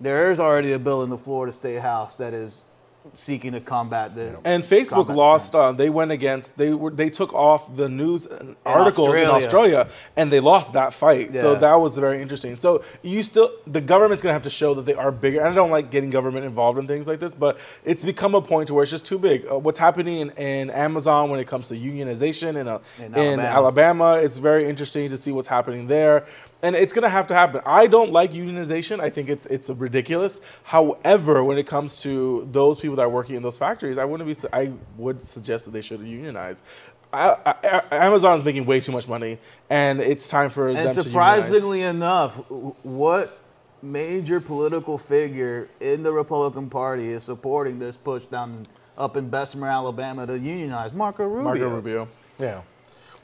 Speaker 2: There is already a bill in the Florida State House that is seeking to combat the
Speaker 3: And Facebook lost. Uh, they went against. They were. They took off the news and articles in
Speaker 2: Australia.
Speaker 3: And they lost that fight. So that was very interesting. So you still, the government's gonna have to show that they are bigger. And I don't like getting government involved in things like this, but it's become a point to where it's just too big. Uh, what's happening in, in Amazon when it comes to unionization in, uh,
Speaker 2: In
Speaker 3: in
Speaker 2: Alabama.
Speaker 3: Alabama, it's very interesting to see what's happening there. And it's gonna have to happen. I don't like unionization. I think it's it's ridiculous. However, when it comes to those people that are working in those factories, I wouldn't be. I would suggest that they should unionize. I, I, Amazon is making way too much money, and it's time for them
Speaker 2: And
Speaker 3: to unionize.
Speaker 2: surprisingly enough, what major political figure in the Republican Party is supporting this push down up in Bessemer, Alabama, to unionize? Marco Rubio.
Speaker 3: Marco Rubio.
Speaker 1: yeah.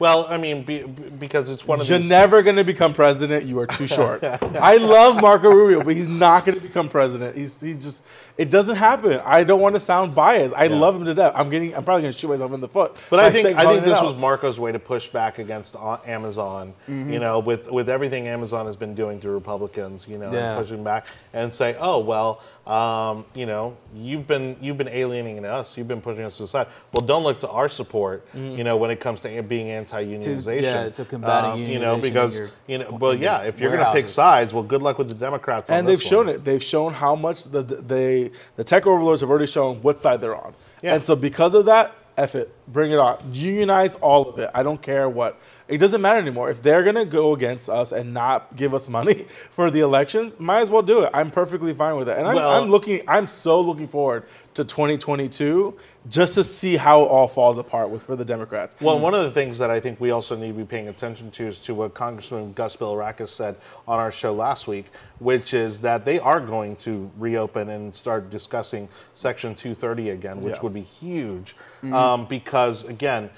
Speaker 1: Well, I mean, be, because it's one of the
Speaker 3: You're
Speaker 1: these.
Speaker 3: never going to become president. You are too short. I love Marco Rubio, but he's not going to become president. He's, he's just. It doesn't happen. I don't want to sound biased. I
Speaker 1: Yeah.
Speaker 3: love him to death. I'm getting. I'm probably going to shoot myself in the foot.
Speaker 1: But I think I think this
Speaker 3: out.
Speaker 1: was Marco's way to push back against Amazon.
Speaker 2: Mm-hmm.
Speaker 1: You know, with with everything Amazon has been doing to Republicans, you know,
Speaker 2: Yeah.
Speaker 1: pushing back and say, oh well, um, you know, you've been you've been alienating us, you've been pushing us to the side. Well, don't look to our support,
Speaker 3: Mm-hmm.
Speaker 1: you know, when it comes to being anti-unionization.
Speaker 2: yeah, to combating
Speaker 1: you know, because
Speaker 2: your-
Speaker 1: you know, well, yeah, if you're going to pick sides, well, good luck with the Democrats.
Speaker 3: and they've shown
Speaker 1: one.
Speaker 3: it. They've shown how much the they the tech overlords have already shown what side they're on.
Speaker 1: Yeah.
Speaker 3: And so because of that, F it, bring it on. Unionize all of it. I don't care what. It doesn't matter anymore. If they're gonna go against us and not give us money for the elections, might as well do it. I'm perfectly fine with it. And I'm,
Speaker 1: Well-
Speaker 3: I'm looking. I'm so looking forward to 2022 just to see how it all falls apart with for the Democrats.
Speaker 1: Well, one of the things that I think we also need to be paying attention to is to what Congressman Gus Bilirakis said on our show last week, which is that they are going to reopen and start discussing Section 230 again, which
Speaker 3: Yeah.
Speaker 1: would be huge. Um, because, again,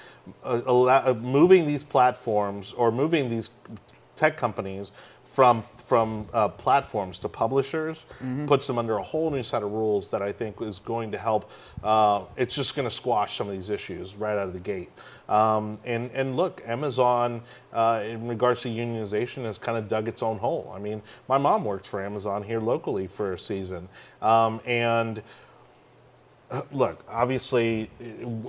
Speaker 1: uh, uh, moving these platforms or moving these tech companies from from uh, platforms to publishers puts them under a whole new set of rules that I think is going to help. Uh, it's just going to squash some of these issues right out of the gate. Um, and and look, Amazon, uh, in regards to unionization, has kind of dug its own hole. I mean, my mom worked for Amazon here locally for a season, um, and look, obviously,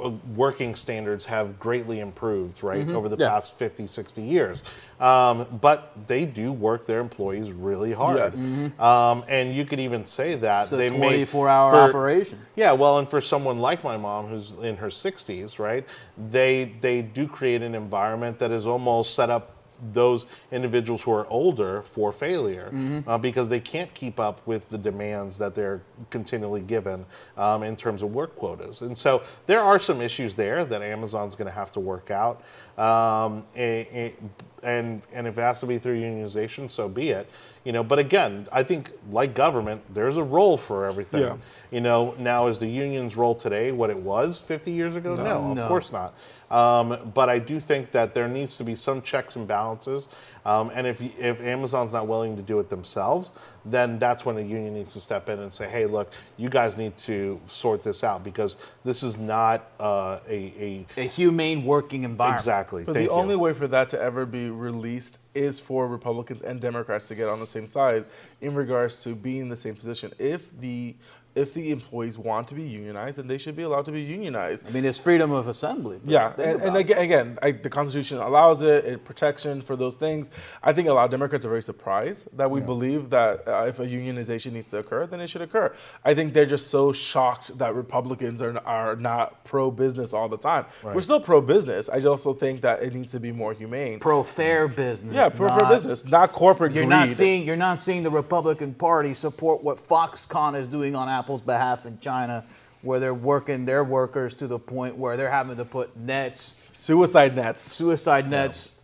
Speaker 1: uh, working standards have greatly improved, right, over the
Speaker 2: Yeah.
Speaker 1: past 50, 60 years. Um, but they do work their employees really hard.
Speaker 3: Yes.
Speaker 1: Um, and you could even say that
Speaker 2: It's a
Speaker 1: they made
Speaker 2: 24 hour
Speaker 1: for-
Speaker 2: operation.
Speaker 1: Yeah, well, and for someone like my mom, who's in her 60s, right, they they do create an environment that is almost set up those individuals who are older for failure uh, because they can't keep up with the demands that they're continually given um, in terms of work quotas. And so there are some issues there that Amazon's going to have to work out. Um, a- a- and and if it has to be through unionization, so be it. You know, but again, I think like government, there's a role for everything.
Speaker 3: Yeah.
Speaker 1: You know, now is the union's role today what it was 50 years ago? No,
Speaker 2: No.
Speaker 1: of course not. Um, but I do think that there needs to be some checks and balances. Um, and if if Amazon's not willing to do it themselves, then that's when a union needs to step in and say, "Hey, look, you guys need to sort this out because this is not uh, a,
Speaker 2: A humane working environment.
Speaker 1: exactly."
Speaker 3: But
Speaker 1: Thank
Speaker 3: the
Speaker 1: you.
Speaker 3: only way for that to ever be released is for Republicans and Democrats to get on the same side in regards to being in the same position. If the if the employees want to be unionized, then they should be allowed to be unionized.
Speaker 2: I mean, it's freedom of assembly.
Speaker 3: Yeah, and, and again, again I, the Constitution allows it, it protection for those things. I think a lot of Democrats are very surprised that we believe that uh, if a unionization needs to occur, then it should occur. I think they're just so shocked that Republicans are, are not pro business all the time. We're still pro business. I also think that it needs to be more humane.
Speaker 2: pro fair business.
Speaker 3: yeah, pro
Speaker 2: fair
Speaker 3: business, not corporate
Speaker 2: You're
Speaker 3: greed.
Speaker 2: not seeing you're not seeing the Republican Party support what Foxconn is doing on Apple's behalf in China, where they're working their workers to the point where they're having to put nets,
Speaker 3: suicide nets.
Speaker 2: suicide nets,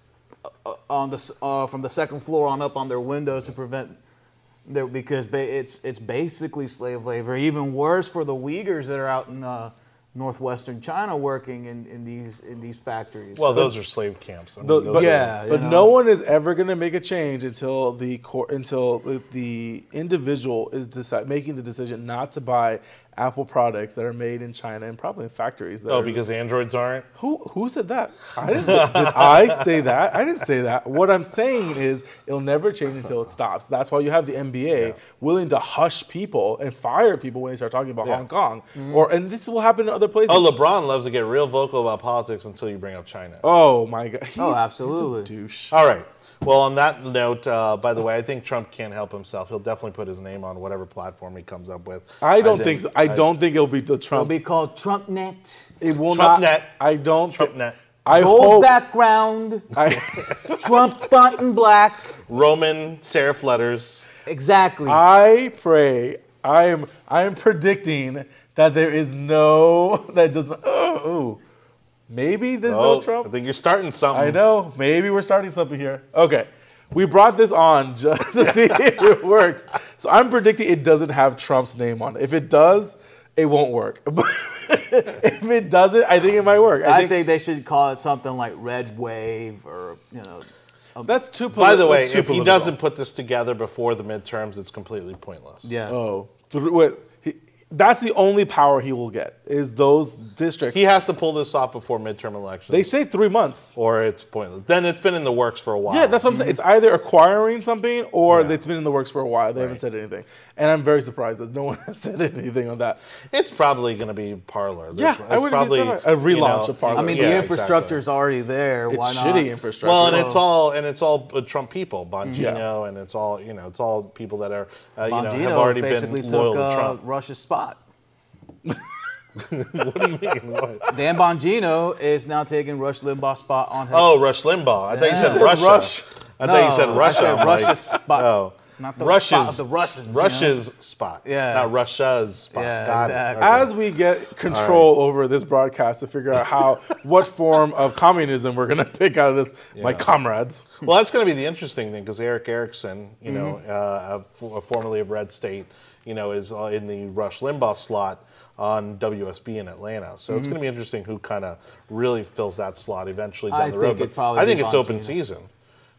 Speaker 2: uh, on the uh, from the second floor on up on their windows to prevent. Their, because ba- it's it's basically slave labor. Even worse for the Uyghurs that are out in uh, northwestern China working in, in these in these factories.
Speaker 1: well, those are slave camps. I mean,
Speaker 3: The-
Speaker 1: those
Speaker 3: but,
Speaker 2: Yeah, you
Speaker 3: but
Speaker 2: know.
Speaker 3: no one is ever going to make a change until the court, until the- the individual is decide, making the decision not to buy Apple products that are made in China and probably in factories. That
Speaker 1: oh,
Speaker 3: are-
Speaker 1: because androids aren't.
Speaker 3: who who said that? I didn't. Say, did I say that? I didn't say that. What I'm saying is it'll never change until it stops. That's why you have the NBA willing to hush people and fire people when they start talking about
Speaker 1: Yeah.
Speaker 3: Hong Kong, or and this will happen in other places.
Speaker 1: Oh, LeBron loves to get real vocal about politics until you bring up China.
Speaker 3: Oh my god. Oh, he's- he's a
Speaker 2: absolutely.
Speaker 3: douche.
Speaker 1: All right. Well, on that note, uh, by the way, I think Trump can't help himself. He'll definitely put his name on whatever platform he comes up with.
Speaker 3: I don't
Speaker 1: didn't-
Speaker 3: think so. I, don't think it'll be the Trump.
Speaker 2: It'll be called TrumpNet.
Speaker 3: it will
Speaker 1: Trump
Speaker 3: not.
Speaker 1: net.
Speaker 3: I don't.
Speaker 1: Trump
Speaker 3: thi-
Speaker 1: net.
Speaker 3: I
Speaker 2: Gold
Speaker 3: hope.
Speaker 2: background,
Speaker 3: I,
Speaker 2: Trump font in black.
Speaker 1: Roman serif letters.
Speaker 2: Exactly.
Speaker 3: I pray. I am. I am predicting that there is no. That doesn't. Oh, ooh. Maybe there's
Speaker 1: Oh,
Speaker 3: no Trump.
Speaker 1: I think you're starting something.
Speaker 3: I know. Maybe we're starting something here. Okay. We brought this on just to see if it works. So I'm predicting it doesn't have Trump's name on it. If it does, it won't work. If it doesn't, I think it might work.
Speaker 2: I
Speaker 3: think,
Speaker 2: think they should call it something like Red Wave or you know.
Speaker 3: that's too. Poli-
Speaker 1: By the way,
Speaker 3: that's too
Speaker 1: if he doesn't put this together before the midterms, it's completely pointless.
Speaker 2: Yeah.
Speaker 3: oh, through, wait, he, that's the only power he will get is those districts.
Speaker 1: He has to pull this off before midterm elections.
Speaker 3: they say three months.
Speaker 1: or it's pointless. Then it's been in the works for a while.
Speaker 3: Yeah, that's what I'm saying. It's either acquiring something or
Speaker 1: Yeah.
Speaker 3: it's been in the works for a while. They haven't
Speaker 1: Right.
Speaker 3: said anything, and I'm very surprised that no one has said anything on that.
Speaker 1: It's probably going to be Parler.
Speaker 3: Yeah, I wouldn't be surprised. A relaunch of Parler.
Speaker 2: I mean,
Speaker 1: yeah,
Speaker 2: the
Speaker 1: exactly.
Speaker 2: infrastructure's already there.
Speaker 3: It's
Speaker 2: Why not?
Speaker 3: shitty infrastructure.
Speaker 1: Well, and it's all and it's all uh, Trump people, Bongino,
Speaker 3: Yeah.
Speaker 1: and it's all you know, it's all people that are uh, you know
Speaker 2: Bongino
Speaker 1: have already
Speaker 2: basically
Speaker 1: been loyal
Speaker 2: took
Speaker 1: to
Speaker 2: uh,
Speaker 1: Trump.
Speaker 2: Russia's spot.
Speaker 1: what do you mean? What?
Speaker 2: Dan Bongino is now taking Rush Limbaugh's spot on his.
Speaker 1: Oh, Rush Limbaugh. I thought you
Speaker 2: Yeah.
Speaker 1: said
Speaker 2: You said
Speaker 1: Russia.
Speaker 3: Rush.
Speaker 1: I thought you
Speaker 2: No,
Speaker 1: said
Speaker 2: I
Speaker 1: Russia.
Speaker 2: said
Speaker 1: I'm like,
Speaker 2: Russia's spot.
Speaker 1: Oh,
Speaker 2: Not the
Speaker 1: Russia's
Speaker 2: spot of the Russians, you know?
Speaker 1: Russia's spot.
Speaker 2: Yeah.
Speaker 1: not Russia's spot.
Speaker 2: Yeah,
Speaker 1: Got
Speaker 2: exactly.
Speaker 1: It. Okay.
Speaker 3: As we get control over this broadcast to figure out how, what form of communism we're gonna pick out of this, my comrades.
Speaker 1: Well, that's going to be the interesting thing because Erick Erickson, you know,
Speaker 2: Mm-hmm.
Speaker 1: uh, uh, f- formerly of Red State, you know, is uh, in the Rush Limbaugh slot on WSB in Atlanta. So
Speaker 2: Mm-hmm.
Speaker 1: it's going to be interesting who kind of really fills that slot eventually down
Speaker 2: I
Speaker 1: the road.
Speaker 2: think it'd
Speaker 1: But
Speaker 2: probably
Speaker 1: I think it's open season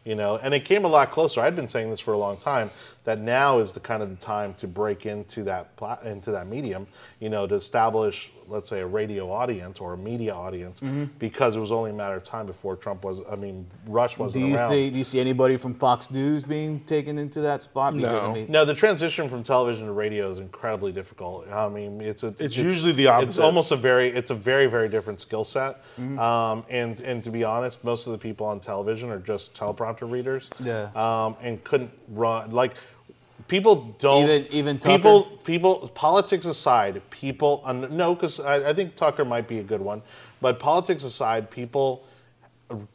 Speaker 1: you know, and it came a lot closer. I'd been saying this for a long time that now is the kind of the time to break into that pla- into that medium, you know, to establish, let's say, a radio audience or a media audience,
Speaker 2: Mm-hmm.
Speaker 1: because it was only a matter of time before Trump was. I mean, Rush wasn't
Speaker 2: you
Speaker 1: around.
Speaker 2: see? Do you see anybody from Fox News being taken into that spot? Because, I
Speaker 3: No.
Speaker 2: mean,
Speaker 1: No, the transition from television to radio is incredibly difficult. I mean, it's a,
Speaker 3: It's usually the opposite.
Speaker 1: It's almost a very, it's a very, very different skill set.
Speaker 2: Mm-hmm.
Speaker 1: Um, and and to be honest, most of the people on television are just teleprompter readers.
Speaker 2: Yeah.
Speaker 1: Um, and couldn't run like people don't
Speaker 2: Even- even Tucker?
Speaker 1: people people politics aside people un, no because I, I think Tucker might be a good one, but politics aside, people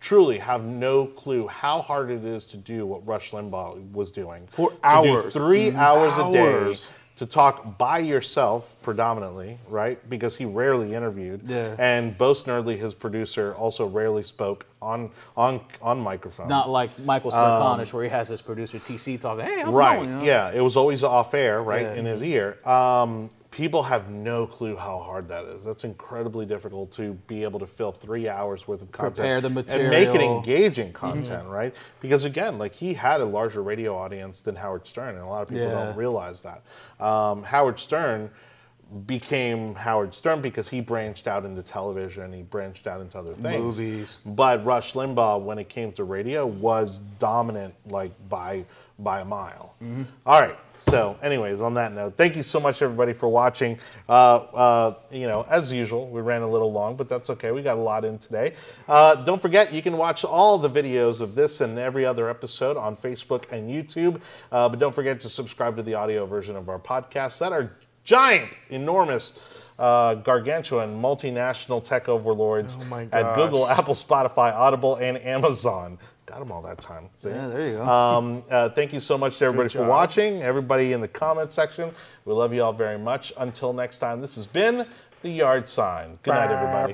Speaker 1: truly have no clue how hard it is to do what Rush Limbaugh was doing
Speaker 3: For
Speaker 1: To
Speaker 3: hours.
Speaker 1: do three mm-hmm. hours a day
Speaker 3: Hours.
Speaker 1: To talk by yourself predominantly, right? Because he rarely interviewed.
Speaker 2: Yeah.
Speaker 1: And Bo Snerdley, his producer, also rarely spoke on on on microphone.
Speaker 2: not like Michael Smerconish, where he has his producer TC talking. Hey, how's
Speaker 1: Um, right.
Speaker 2: going? You know?
Speaker 1: Yeah. It was always off air, right,
Speaker 2: Yeah.
Speaker 1: in his ear. Um, people have no clue how hard that is. That's incredibly difficult to be able to fill three hours worth of content
Speaker 2: Prepare the material,
Speaker 1: and make it
Speaker 2: material. Mm-hmm.
Speaker 1: engaging content, right? Because again, like he had a larger radio audience than Howard Stern, and a lot of people
Speaker 2: Yeah.
Speaker 1: don't realize that. Um, Howard Stern became Howard Stern because he branched out into television, he branched out into other things.
Speaker 2: Movies.
Speaker 1: But Rush Limbaugh, when it came to radio, was dominant like by by a mile. All right. So, anyways, on that note, thank you so much, everybody, for watching. Uh, uh, you know, as usual, we ran a little long, but that's okay. We got a lot in today. Uh, don't forget, you can watch all the videos of this and every other episode on Facebook and YouTube. Uh, but don't forget to subscribe to the audio version of our podcast that are giant, enormous, uh, gargantuan, multinational tech overlords
Speaker 3: Oh
Speaker 1: at. Google, Apple, Spotify, Audible, and Amazon got them all that time. See?
Speaker 2: Yeah, there you go.
Speaker 1: Um, uh, thank you so much to everybody for watching. Everybody in the comment section, we love you all very much. Until next time, this has been the yard sign. Good night, everybody.